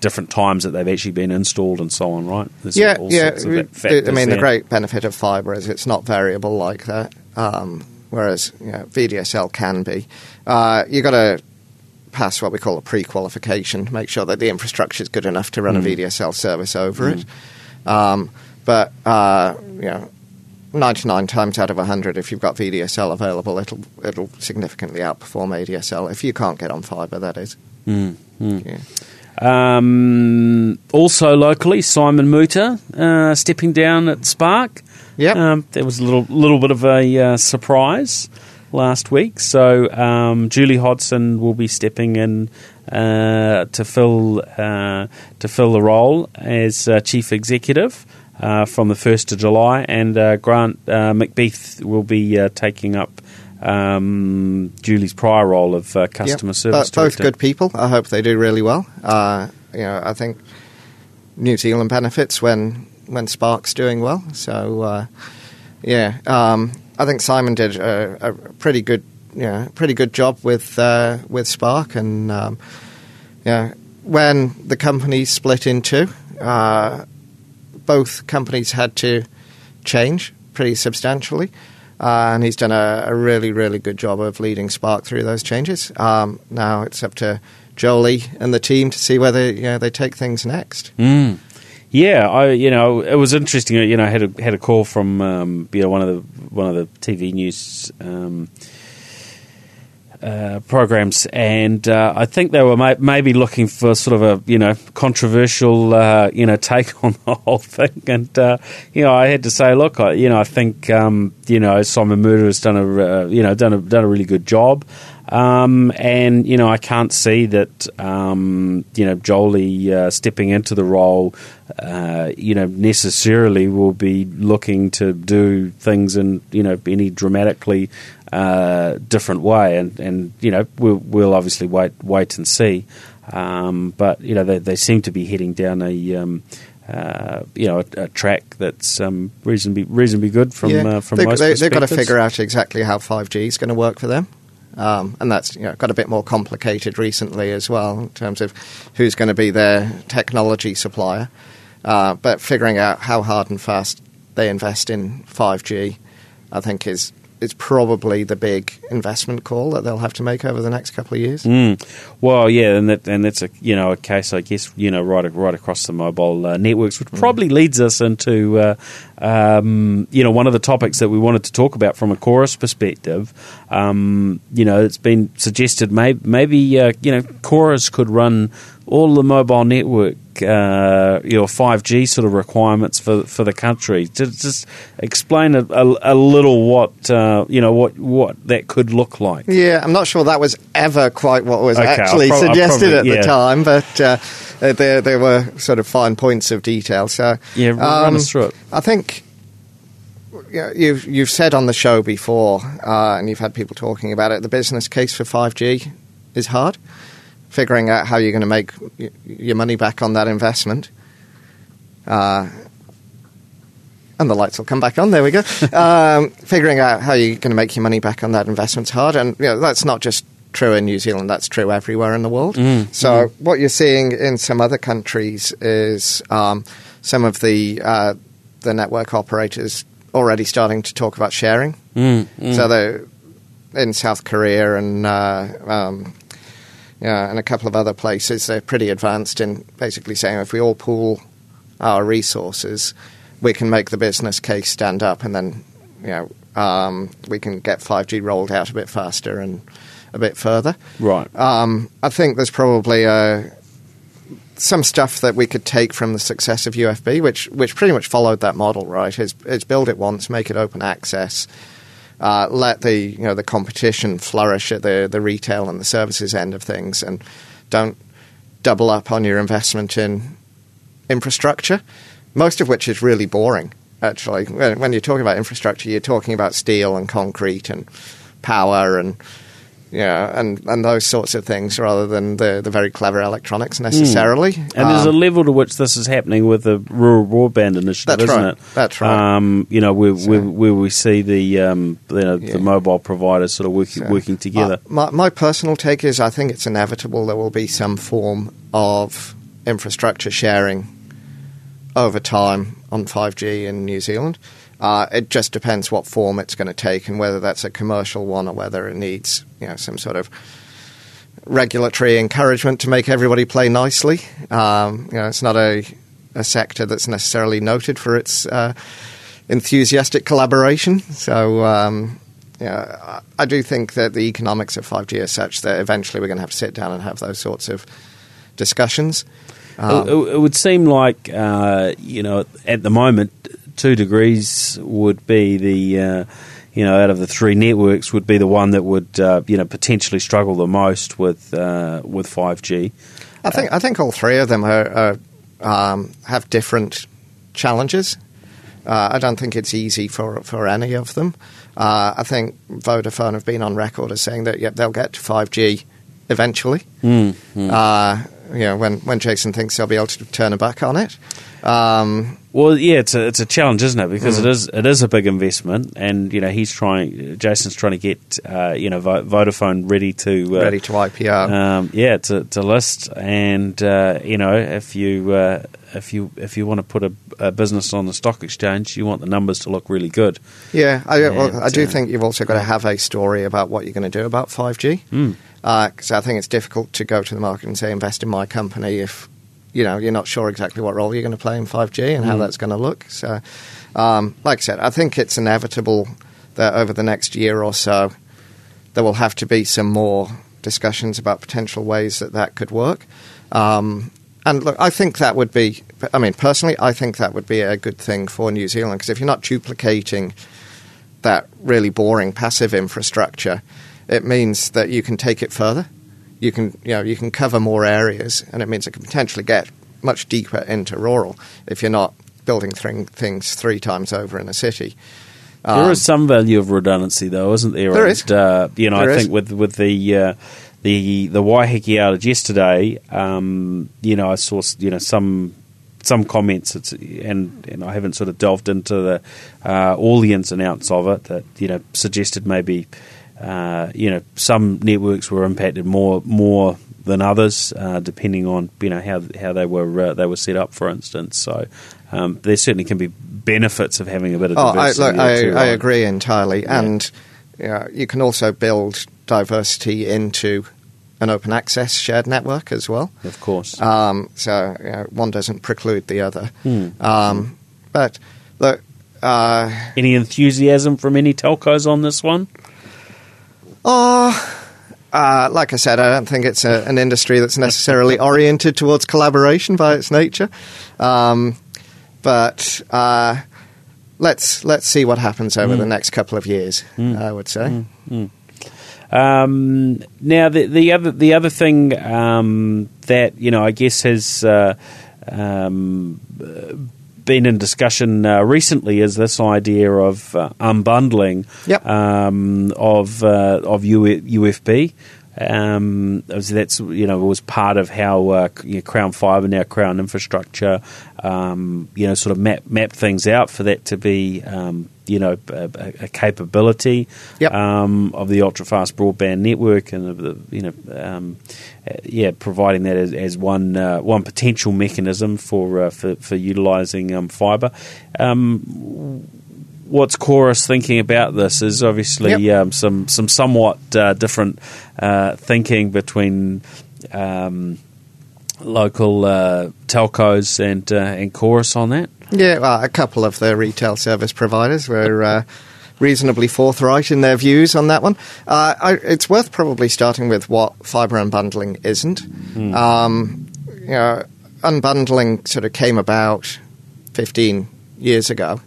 different times that they've actually been installed and so on. Right? There's yeah, all yeah. I mean, the great benefit of fibre is it's not variable like that, um, whereas you know, VDSL can be. Uh, you got to pass what we call a pre-qualification to make sure that the infrastructure is good enough to run a VDSL service over it. Um, but uh, you know, 99 times out of 100, if you've got VDSL available, it'll it'll significantly outperform ADSL if you can't get on fibre. That is. Mm, mm. Yeah. Um, also locally, Simon Moutter uh, stepping down at Spark. Yep. Um, there was a little little bit of a uh, surprise last week. So um, Jolie Hodson will be stepping in uh, to fill uh, to fill the role as uh, chief executive. Uh, from the 1st of July, and uh, Grant uh, McBeath will be uh, taking up um, Jolie's prior role of uh, customer Yep. service Bo- both good people. I hope they do really well. Uh, you know, I think New Zealand benefits when when Spark's doing well. So uh, yeah, um, I think Simon did a, a pretty good, you know, pretty good job with uh, with Spark, and um, yeah, when the company split in two, uh, both companies had to change pretty substantially. Uh, and he's done a, a really, really good job of leading Spark through those changes. Um, now it's up to Jolie and the team to see whether you know, they take things next. Mm. Yeah, I you know it was interesting. You know, I had a had a call from um, you know one of the one of the TV news um, uh, programs, and uh, I think they were may- maybe looking for sort of a you know controversial uh, you know take on the whole thing. And uh, you know, I had to say, look, I, you know, I think um, you know Simon Moutter has done a uh, you know done a done a really good job. Um, and you know, I can't see that um, you know Jolie uh, stepping into the role, uh, you know, necessarily will be looking to do things in you know any dramatically uh, different way. And, and you know, we'll, we'll obviously wait wait and see. Um, but you know, they, they seem to be heading down a um, uh, you know a, a track that's um, reasonably reasonably good from uh, from they, most they, they've got to figure out exactly how 5G is going to work for them. Um, and that's you know, got a bit more complicated recently as well in terms of who's going to be their technology supplier. Uh, but figuring out how hard and fast they invest in 5G, I think, is is probably the big investment call that they'll have to make over the next couple of years. Mm. Well, yeah, and that and that's a you know a case I guess you know right right across the mobile uh, networks, which probably leads us into uh, um, you know one of the topics that we wanted to talk about from a chorus perspective. Um, you know, it's been suggested maybe maybe uh, you know chorus could run all the mobile network uh, you know five G sort of requirements for for the country. Just, just explain a, a, a little what uh, you know what what that could look like. Yeah, I'm not sure that was ever quite what was Okay, actually prob- suggested probably- at yeah. the time, but uh, uh, there there were sort of fine points of detail. So Yeah, run um, us through it. I think you've you've said on the show before, uh, and you've had people talking about it. The business case for 5G is hard. Figuring out how you're going to make y- your money back on that investment. Uh, and the lights will come back on. There we go. [laughs] um, figuring out how you're going to make your money back on that investment's hard, and you know, that's not just true in New Zealand. That's true everywhere in the world. Mm, so what you're seeing in some other countries is um, some of the uh, the network operators already starting to talk about sharing. Mm, mm. So in South Korea and uh, um, yeah, and a couple of other places, they're pretty advanced in basically saying if we all pool our resources, we can make the business case stand up, and then you know um, we can get 5G rolled out a bit faster and a bit further. Right. Um, I think there's probably uh, some stuff that we could take from the success of UFB, which which pretty much followed that model, right? Is is build it once, make it open access, uh, let the you know the competition flourish at the the retail and the services end of things, and don't double up on your investment in infrastructure, most of which is really boring. Actually, when, when you're talking about infrastructure, you're talking about steel and concrete and power and yeah, and, and those sorts of things rather than the, the very clever electronics necessarily. And there's a Um, level to which this is happening with the rural broadband initiative, isn't right. it? That's right. Um, you know, where, So- where, where we see the um, you know, Yeah. the mobile providers sort of working So, working together. uh, my, my personal take is I think it's inevitable there will be some form of infrastructure sharing over time on 5G in New Zealand. Uh, it just depends what form it's going to take and whether that's a commercial one or whether it needs you know some sort of regulatory encouragement to make everybody play nicely. Um, you know, it's not a, a sector that's necessarily noted for its uh, enthusiastic collaboration. So, um, I do think that the economics of 5G are such that eventually we're going to have to sit down and have those sorts of discussions. Um, it- it would seem like uh, you know at the moment 2degrees would be the uh, you know out of the three networks would be the one that would uh, you know potentially struggle the most with uh, with five G. I think I think all three of them are, are um, have different challenges. Uh, I don't think it's easy for for any of them. Uh, I think Vodafone have been on record as saying that yeah, they'll get to five G eventually. Uh, you know, when when Jason thinks he'll be able to turn a back on it. Um, Well, yeah, it's a it's a challenge, isn't it? Because Mm. it is it is a big investment, and you know he's trying. Jason's trying to get uh, you know Vodafone ready to uh, ready to IPO. um, yeah, to, to list, and uh, you know, if you uh, if you if you want to put a, a business on the stock exchange, you want the numbers to look really good. Yeah, I, well, I do uh, think you've also got to have a story about what you're going to do about 5G. Mm. Because I think it's difficult to go to the market and say, invest in my company if you know you're not sure exactly what role you're going to play in 5G and how Mm. that's going to look. So, um, like I said, I think it's inevitable that over the next year or so, there will have to be some more discussions about potential ways that that could work. Um, and look, I think that would be, I mean, personally, I think that would be a good thing for New Zealand because if you're not duplicating that really boring passive infrastructure, it means that you can take it further. You can, you know, you can cover more areas, and it means it can potentially get much deeper into rural if you're not building thing, things three times over in a city. there Um, is some value of redundancy, though, isn't there? There and, is. Uh, you know, There I is. think with with the uh, the the Waiheke outage yesterday, um, you know, I saw you know some some comments, it's, and and I haven't sort of delved into the uh, all the ins and outs of it that you know suggested maybe uh, you know some networks were impacted more more than others, uh, depending on you know how how they were uh, they were set up, for instance. So um, there certainly can be benefits of having a bit of Oh, I, diversity. look, I, I agree entirely. Yeah. And you, know, you can also build diversity into an open access shared network as well. Of course. Um, so you know, one doesn't preclude the other. Hmm. Um, but look, uh, Any enthusiasm from any telcos on this one? Oh, uh, like I said, I don't think it's a, an industry that's necessarily [laughs] oriented towards collaboration by its nature. Um, but uh, let's let's see what happens over Hmm. the next couple of years. I would say. Um, now, the, the other the other thing um, that you know, I guess has uh, um, been in discussion uh, recently is this idea of uh, unbundling Yep. um, of uh, of U- UFB. Um, that's you know was part of how uh, you know, Crown Fibre now Crown Infrastructure, um, you know, sort of map map things out for that to be um, you know a, a capability Yep. um, of the ultra fast broadband network and of the you know um, uh, yeah providing that as, as one uh, one potential mechanism for uh, for, for utilising um, fibre. What's Chorus thinking about this is obviously Yep. um, some some somewhat uh, different uh, thinking between. Um, Local uh, telcos and uh, and chorus on that. Yeah, well, a couple of the retail service providers were uh, reasonably forthright in their views on that one. Uh, I, it's worth probably starting with what fibre unbundling isn't. Um, you know, unbundling sort of came about 15 years ago.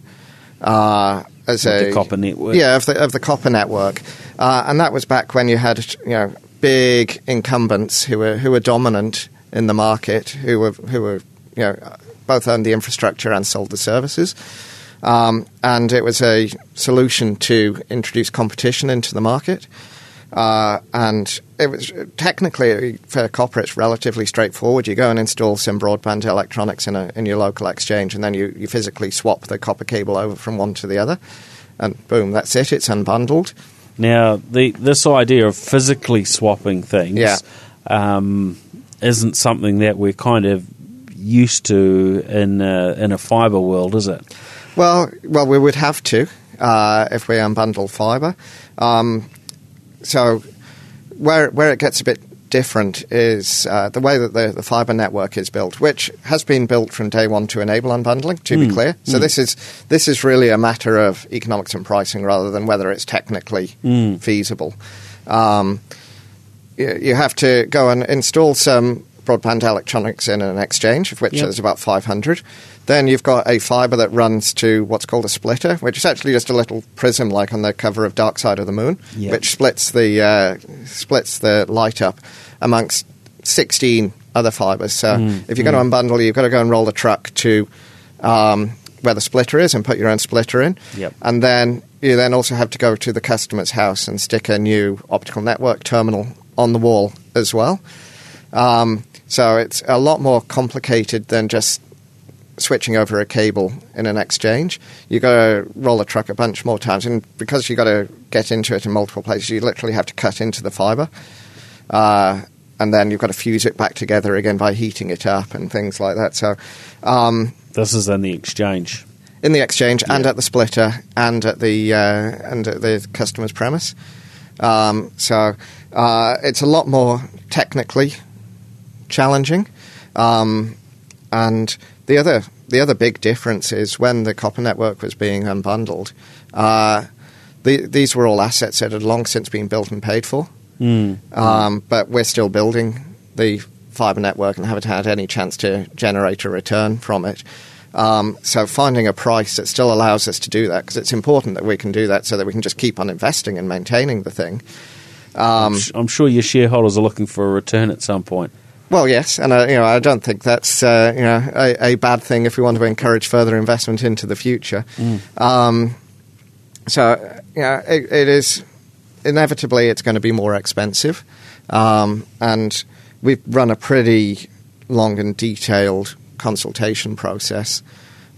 Uh, as With a the copper network. yeah, of the of the copper network, uh, and that was back when you had you know big incumbents who were who were dominant in the market, who were who were you know both owned the infrastructure and sold the services, um, and it was a solution to introduce competition into the market. Uh, and it was technically for copper, it's relatively straightforward. You go and install some broadband electronics in, a, in your local exchange, and then you, you physically swap the copper cable over from one to the other, and boom, that's it. It's unbundled. Now, the this idea of physically swapping things Yeah. um, isn't something that we're kind of used to in a, in a fibre world, is it? Well, well, we would have to uh, if we unbundle fibre. Um, so where where it gets a bit different is uh, the way that the, the fibre network is built, which has been built from day one to enable unbundling. To be clear, so this is this is really a matter of economics and pricing rather than whether it's technically feasible. Um, you, you have to go and install some broadband electronics in an exchange, of which Yep. there's about 500. Then you've got a fibre that runs to what's called a splitter, which is actually just a little prism, like on the cover of Dark Side of the Moon, Yep. which splits the uh, splits the light up amongst 16 other fibres. So if you're going to unbundle, you've got to go and roll the truck to um, where the splitter is and put your own splitter in. Yep. And then you then also have to go to the customer's house and stick a new optical network terminal on the wall as well. Um, so it's a lot more complicated than just switching over a cable in an exchange. You've got to roll a truck a bunch more times, and because you've got to get into it in multiple places, you literally have to cut into the fibre, uh, and then you've got to fuse it back together again by heating it up and things like that. So. Um, This is in the exchange. in the exchange and at the splitter and at the uh, and at the customer's premise. Um, so uh, it's a lot more technically challenging. Um, and the other the other big difference is when the copper network was being unbundled, uh, the, these were all assets that had long since been built and paid for. Mm. Um, but we're still building the fibre network and haven't had any chance to generate a return from it. Um, so finding a price that still allows us to do that, because it's important that we can do that so that we can just keep on investing and maintaining the thing. Um, I'm sure your shareholders are looking for a return at some point. Well, yes, and uh, you know I don't think that's uh, you know a, a bad thing if we want to encourage further investment into the future. Um, so you know it, it is inevitably it's going to be more expensive, um, and we've run a pretty long and detailed consultation process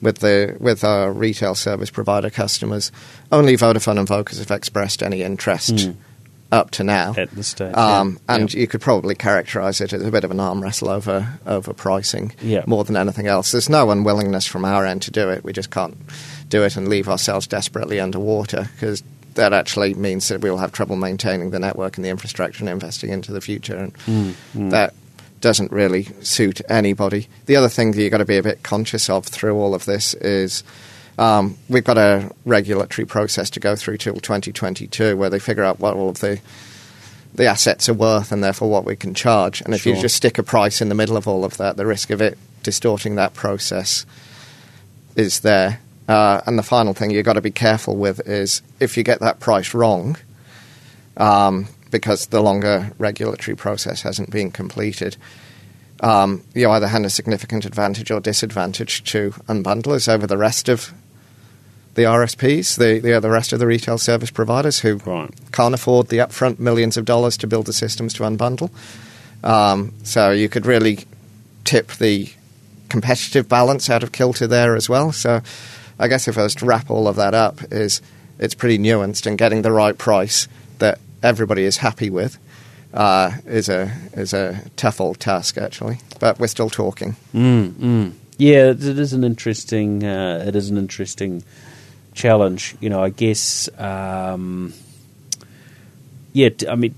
with the with our retail service provider customers. Only Vodafone and Vocus have expressed any interest up to now. At this stage, Um, yeah. and Yeah. you could probably characterise it as a bit of an arm wrestle over over pricing Yeah. more than anything else. There's no unwillingness from our end to do it. We just can't do it and leave ourselves desperately underwater because that actually means that we'll have trouble maintaining the network and the infrastructure and investing into the future, and Mm, that doesn't really suit anybody. The other thing that you've got to be a bit conscious of through all of this is. Um, we've got a regulatory process to go through till 2022, where they figure out what all of the the assets are worth and therefore what we can charge. And if you just stick a price in the middle of all of that, the risk of it distorting that process is there. Uh, and the final thing you've got to be careful with is if you get that price wrong, um, because the longer regulatory process hasn't been completed, um, you either hand a significant advantage or disadvantage to unbundlers over the rest of the RSPs, the, the, the rest of the retail service providers who Right. can't afford the upfront millions of dollars to build the systems to unbundle. Um, so you could really tip the competitive balance out of kilter there as well. So I guess if I was to wrap all of that up, is it's pretty nuanced and getting the right price that everybody is happy with uh, is a is a tough old task actually. But we're still talking. Mm, mm. Yeah, it it is an interesting. Uh, it is an interesting challenge. You know, I guess. Um, yeah, I mean,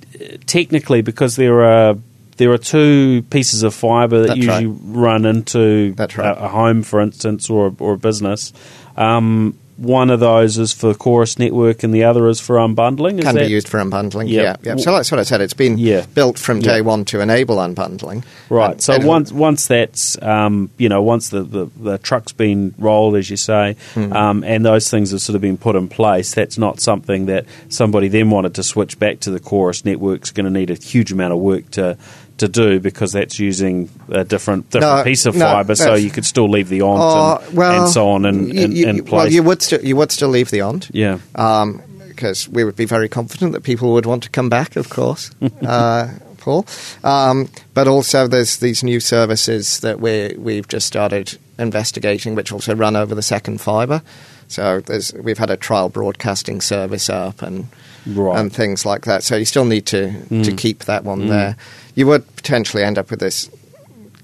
technically, because there are there are two pieces of fibre that That's usually right. run into right. a, a home, for instance, or or a business. Um, one of those is for Chorus Network, and the other is for unbundling. Is Can that- be used for unbundling. Yeah. Yeah, yeah. So that's what I said. It's been Yeah. built from day Yeah. one to enable unbundling. Right. And- So and- once once that's um, you know once the, the, the truck's been rolled, as you say, Hmm. um, and those things have sort of been put in place, that's not something that somebody then wanted to switch back to the Chorus network's going to need a huge amount of work to to do because that's using a different different No, piece of no, fibre. So you could still leave the ONT Uh, and, well, and so on in, in, you, in place. Well, you would still you would still leave the ONT. yeah. um, because we would be very confident that people would want to come back, of course, [laughs] uh, Paul. Um, but also, there's these new services that we we've just started investigating, which also run over the second fibre. So there's, we've had a trial broadcasting service up and Right. and things like that. So you still need to to Mm. keep that one there. You would potentially end up with this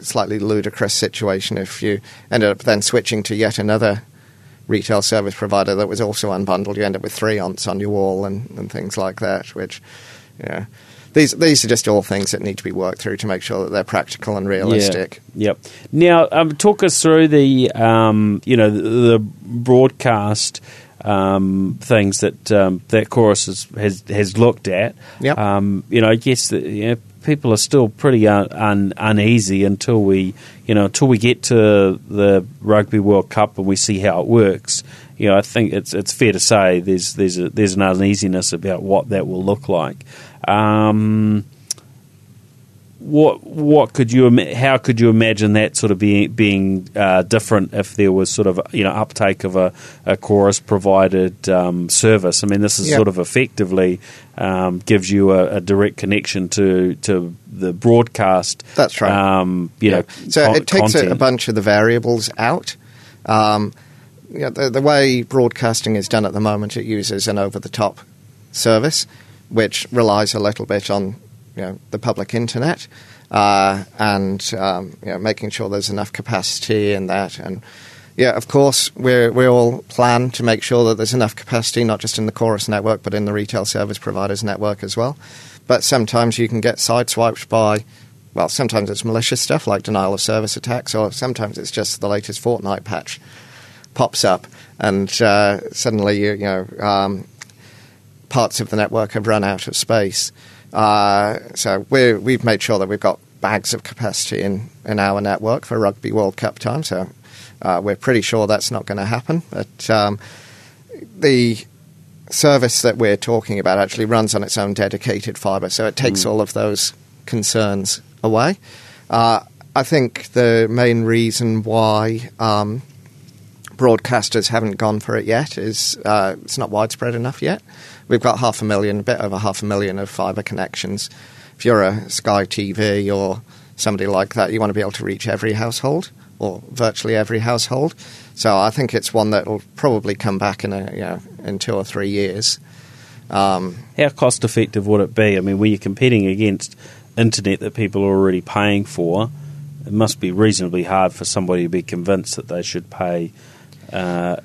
slightly ludicrous situation if you ended up then switching to yet another retail service provider that was also unbundled. You end up with three onts on your wall and, and things like that, which, yeah. These, these are just all things that need to be worked through to make sure that they're practical and realistic. Yeah. Yep. Now, um, talk us through the um, you know the, the broadcast um, things that um, that chorus has, has has looked at. Yep. Um, you know, I guess that you know, people are still pretty un, un, uneasy until we you know until we get to the Rugby World Cup and we see how it works. You know, I think it's it's fair to say there's there's a, there's an uneasiness about what that will look like. Um, what what could you how could you imagine that sort of being being uh, different if there was sort of you know uptake of a, a chorus provided um, service? I mean, this is Yeah. sort of effectively um, gives you a, a direct connection to to the broadcast. That's right. Um, you know, so con- it takes a, a bunch of the variables out. Um, you know, the, the way broadcasting is done at the moment, it uses an over-the-top service, which relies a little bit on you know, the public internet uh, and um, you know, making sure there's enough capacity in that. And yeah, of course, we we all plan to make sure that there's enough capacity, not just in the Chorus network, but in the retail service providers network as well. But sometimes you can get sideswiped by well, sometimes it's malicious stuff like denial of service attacks, or sometimes it's just the latest Fortnite patch pops up, and uh, suddenly you, you know um, parts of the network have run out of space. Uh, so we we've made sure that we've got bags of capacity in, in our network for Rugby World Cup time. So uh, we're pretty sure that's not going to happen. But um, the service that we're talking about actually runs on its own dedicated fibre, so it takes all of those concerns away. Uh, I think the main reason why um, broadcasters haven't gone for it yet is uh, it's not widespread enough yet. We've got half a million, a bit over half a million of fibre connections. If you're a Sky TV or somebody like that, you want to be able to reach every household or virtually every household. So I think it's one that will probably come back in a you know in two or three years. Um, How cost effective would it be? I mean, when you're competing against internet that people are already paying for, it must be reasonably hard for somebody to be convinced that they should pay, uh,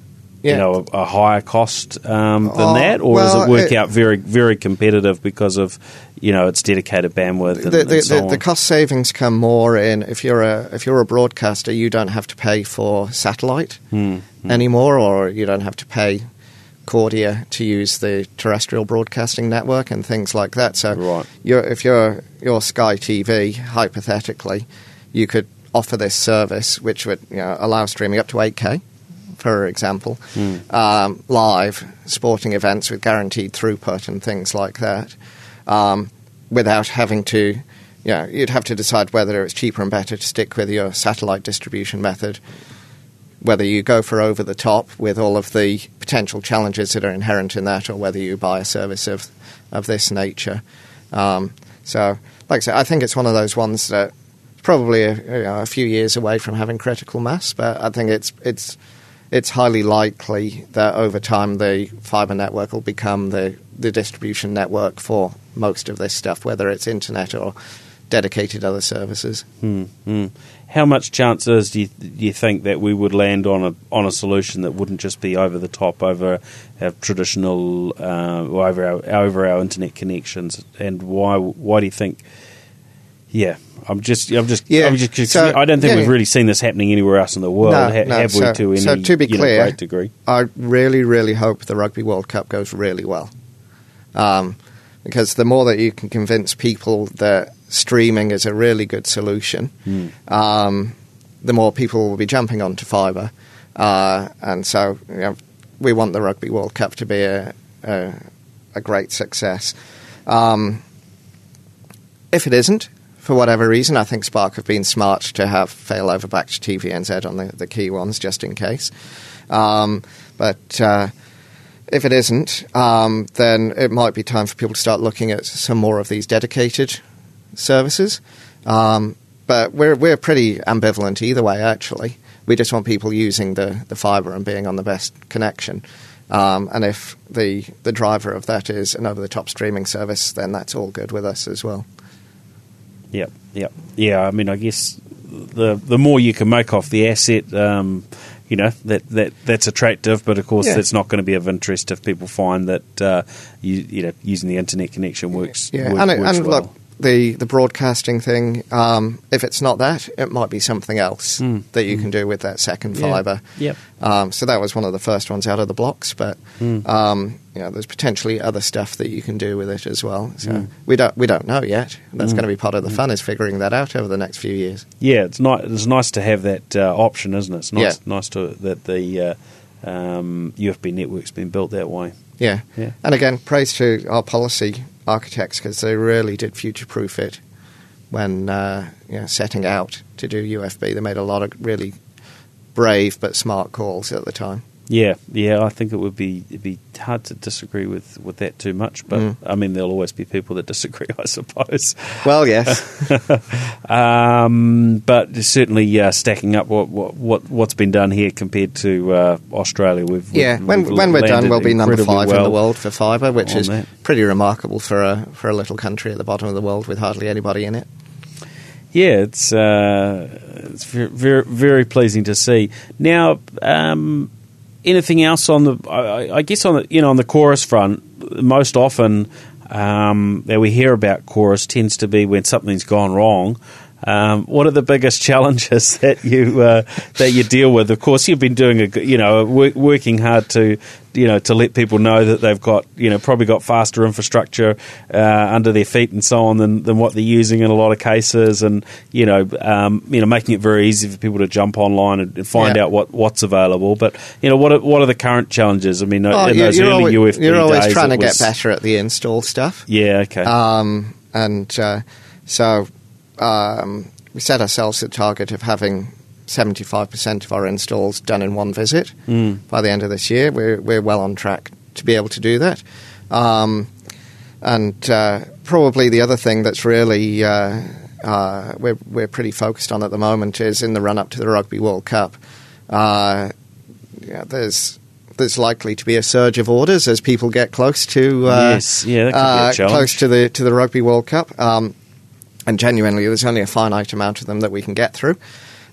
you know, a, a higher cost um, than Oh, that, or does it work it- out very, very competitive because of, you know, its dedicated bandwidth and, the, and so the, on? the cost savings come more in if you're a if you're a broadcaster, you don't have to pay for satellite Hmm, hmm. anymore, or you don't have to pay Kordia to use the terrestrial broadcasting network and things like that. So, Right. you're, if you're your Sky TV, hypothetically, you could offer this service, which would you know, allow streaming up to 8K, for example, Hmm. um, live sporting events with guaranteed throughput and things like that, um, without having to. You know, you'd have to decide whether it's cheaper and better to stick with your satellite distribution method whether you go for over the top with all of the potential challenges that are inherent in that, or whether you buy a service of of this nature. Um, so, like I said, I think it's one of those ones that probably a, you know, a few years away from having critical mass, but I think it's it's it's highly likely that over time the fiber network will become the, the distribution network for most of this stuff, whether it's internet or dedicated other services. Mm-hmm. How much chance is do you, do you think that we would land on a on a solution that wouldn't just be over the top over our traditional uh, over our over our internet connections? And why why do you think? Yeah, I'm just, I'm just, yeah. I'm just so, I don't think yeah, we've really seen this happening anywhere else in the world, no, ha- no, have so, we? To any, so to be clear, know, great degree. I really, really hope the Rugby World Cup goes really well, um, because the more that you can convince people that streaming is a really good solution, mm. um, the more people will be jumping onto fibre, uh, and so you know, we want the Rugby World Cup to be a, a, a great success. Um, if it isn't, for whatever reason, I think Spark have been smart to have failover back to TVNZ on the, the key ones just in case. Um, but uh, if it isn't, um, then it might be time for people to start looking at some more of these dedicated services. Um, but we're we're pretty ambivalent either way. Actually, we just want people using the, the fibre and being on the best connection. Um, and if the the driver of that is an over the top streaming service, then that's all good with us as well. Yep, yep, yeah. I mean, I guess the the more you can make off the asset, um, you know that, that that's attractive. But of course, yeah. that's not going to be of interest if people find that uh, you you know using the internet connection works. Yeah, work, and, it, and well. look, the the broadcasting thing. Um, if it's not that, it might be something else mm. that you mm. can do with that second fibre. Yeah. Yep. Um, so that was one of the first ones out of the blocks, but mm. um, you know, there's potentially other stuff that you can do with it as well. So mm. we don't we don't know yet. That's mm. going to be part of the fun is figuring that out over the next few years. Yeah, it's not it's nice to have that uh, option, isn't it? It's nice yeah. nice to that the uh, um, UFB network's been built that way. Yeah. yeah. And again, praise to our policy architects because they really did future proof it when uh, you know, setting out to do UFB. They made a lot of really brave but smart calls at the time. Yeah, yeah, I think it would be it'd be hard to disagree with, with that too much, but mm. I mean there'll always be people that disagree, [laughs] I suppose. Well, yes, [laughs] um, but certainly uh, stacking up what, what what's been done here compared to uh, Australia, we've yeah. We've, when we've when we're done, we'll be number five well in the world for fibre, which is that. pretty remarkable for a for a little country at the bottom of the world with hardly anybody in it. Yeah, it's uh, it's very, very very pleasing to see. Now. Um, anything else on the? I, I, guess on the you know on the Chorus front, most often um, that we hear about Chorus tends to be when something's gone wrong. Um, what are the biggest challenges [laughs] that you uh, that you deal with? Of course, you've been doing a you know work, working hard to you know to let people know that they've got you know probably got faster infrastructure uh, under their feet and so on than, than what they're using in a lot of cases, and you know um, you know making it very easy for people to jump online and find yeah. out what, what's available. But you know what are, what are the current challenges? I mean, oh, in you're, those you're early always, UFB you're always days, trying to was, get better at the install stuff. Yeah. Okay. Um, and uh, so um, we set ourselves a target of having 75% of our installs done in one visit mm. by the end of this year. We're, we're well on track to be able to do that. Um, and uh, probably the other thing that's really uh, uh, we're, we're pretty focused on at the moment is in the run up to the Rugby World Cup. Uh, yeah, there's there's likely to be a surge of orders as people get close to uh, yes, yeah, uh, close to the to the Rugby World Cup. Um, and genuinely, there's only a finite amount of them that we can get through.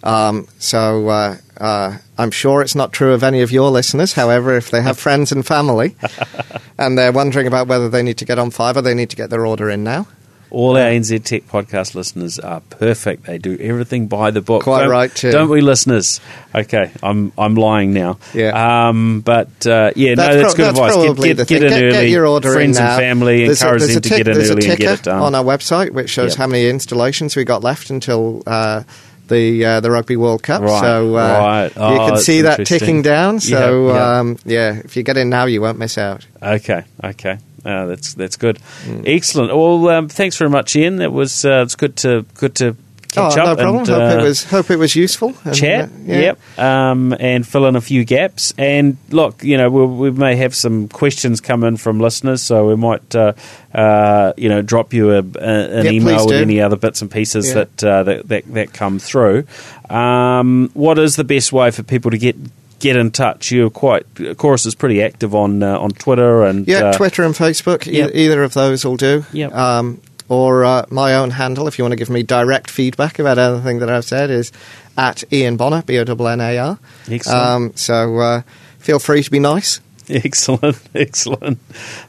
Um, so uh, uh, I'm sure it's not true of any of your listeners. However, if they have friends and family [laughs] and they're wondering about whether they need to get on fibre, they need to get their order in now. All our NZ Tech podcast listeners are perfect. They do everything by the book. Quite don't, right, too. Don't we, listeners? Okay, I'm I'm lying now. Yeah. Um, but uh, yeah, that's no, that's pro- good that's advice. Get, get, get in get, early. Get your order Friends and family there's encourage a, them a to get in early and get it done on our website which shows yep. how many installations we got left until. Uh, the uh, the Rugby World Cup. Right, so uh, right. Oh, you can see that ticking down. So yep, yep. Um, yeah, if you get in now, you won't miss out. Okay, okay. Uh, that's that's good, mm. excellent. Well, um, thanks very much, Ian. It was uh, it's good to good to catch oh, up. No problem. And, hope uh, it was hope it was useful. And, chat. uh, yeah. Yep. Um, and fill in a few gaps. And look, you know, we'll, we may have some questions come in from listeners, so we might, uh, uh, you know, drop you a, a, an email with any other bits and pieces Yeah. that, uh, that that that come through. Um, what is the best way for people to get get in touch? You're quite, Chorus is pretty active on uh, on Twitter and Yeah, uh, Twitter and Facebook. e- either of those will do. Yep. Um, or uh, my own handle, if you want to give me direct feedback about anything that I've said, is at Ian Bonnar, B O N N A R. Excellent. Um, so uh, feel free to be nice. [laughs] Excellent, excellent.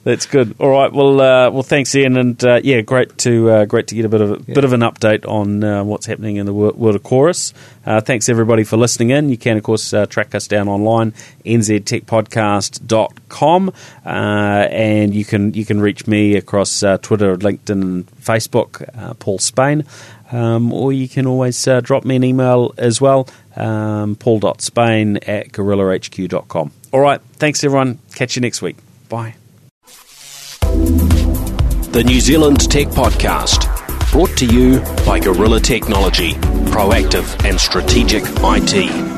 That's good. All right. Well, uh, well, thanks, Ian, and uh, yeah, great to uh, great to get a bit of a bit of an update on uh, what's happening in the world of Chorus. Uh, thanks everybody for listening in. You can, of course, uh, track us down online nztechpodcast.com, uh, and you can you can reach me across uh, Twitter, LinkedIn, Facebook, uh, Paul Spain. Um, or you can always uh, drop me an email as well, um, paul.spain at gorillahq.com. All right. Thanks, everyone. Catch you next week. Bye. The New Zealand Tech Podcast, brought to you by Gorilla Technology, proactive and strategic IT.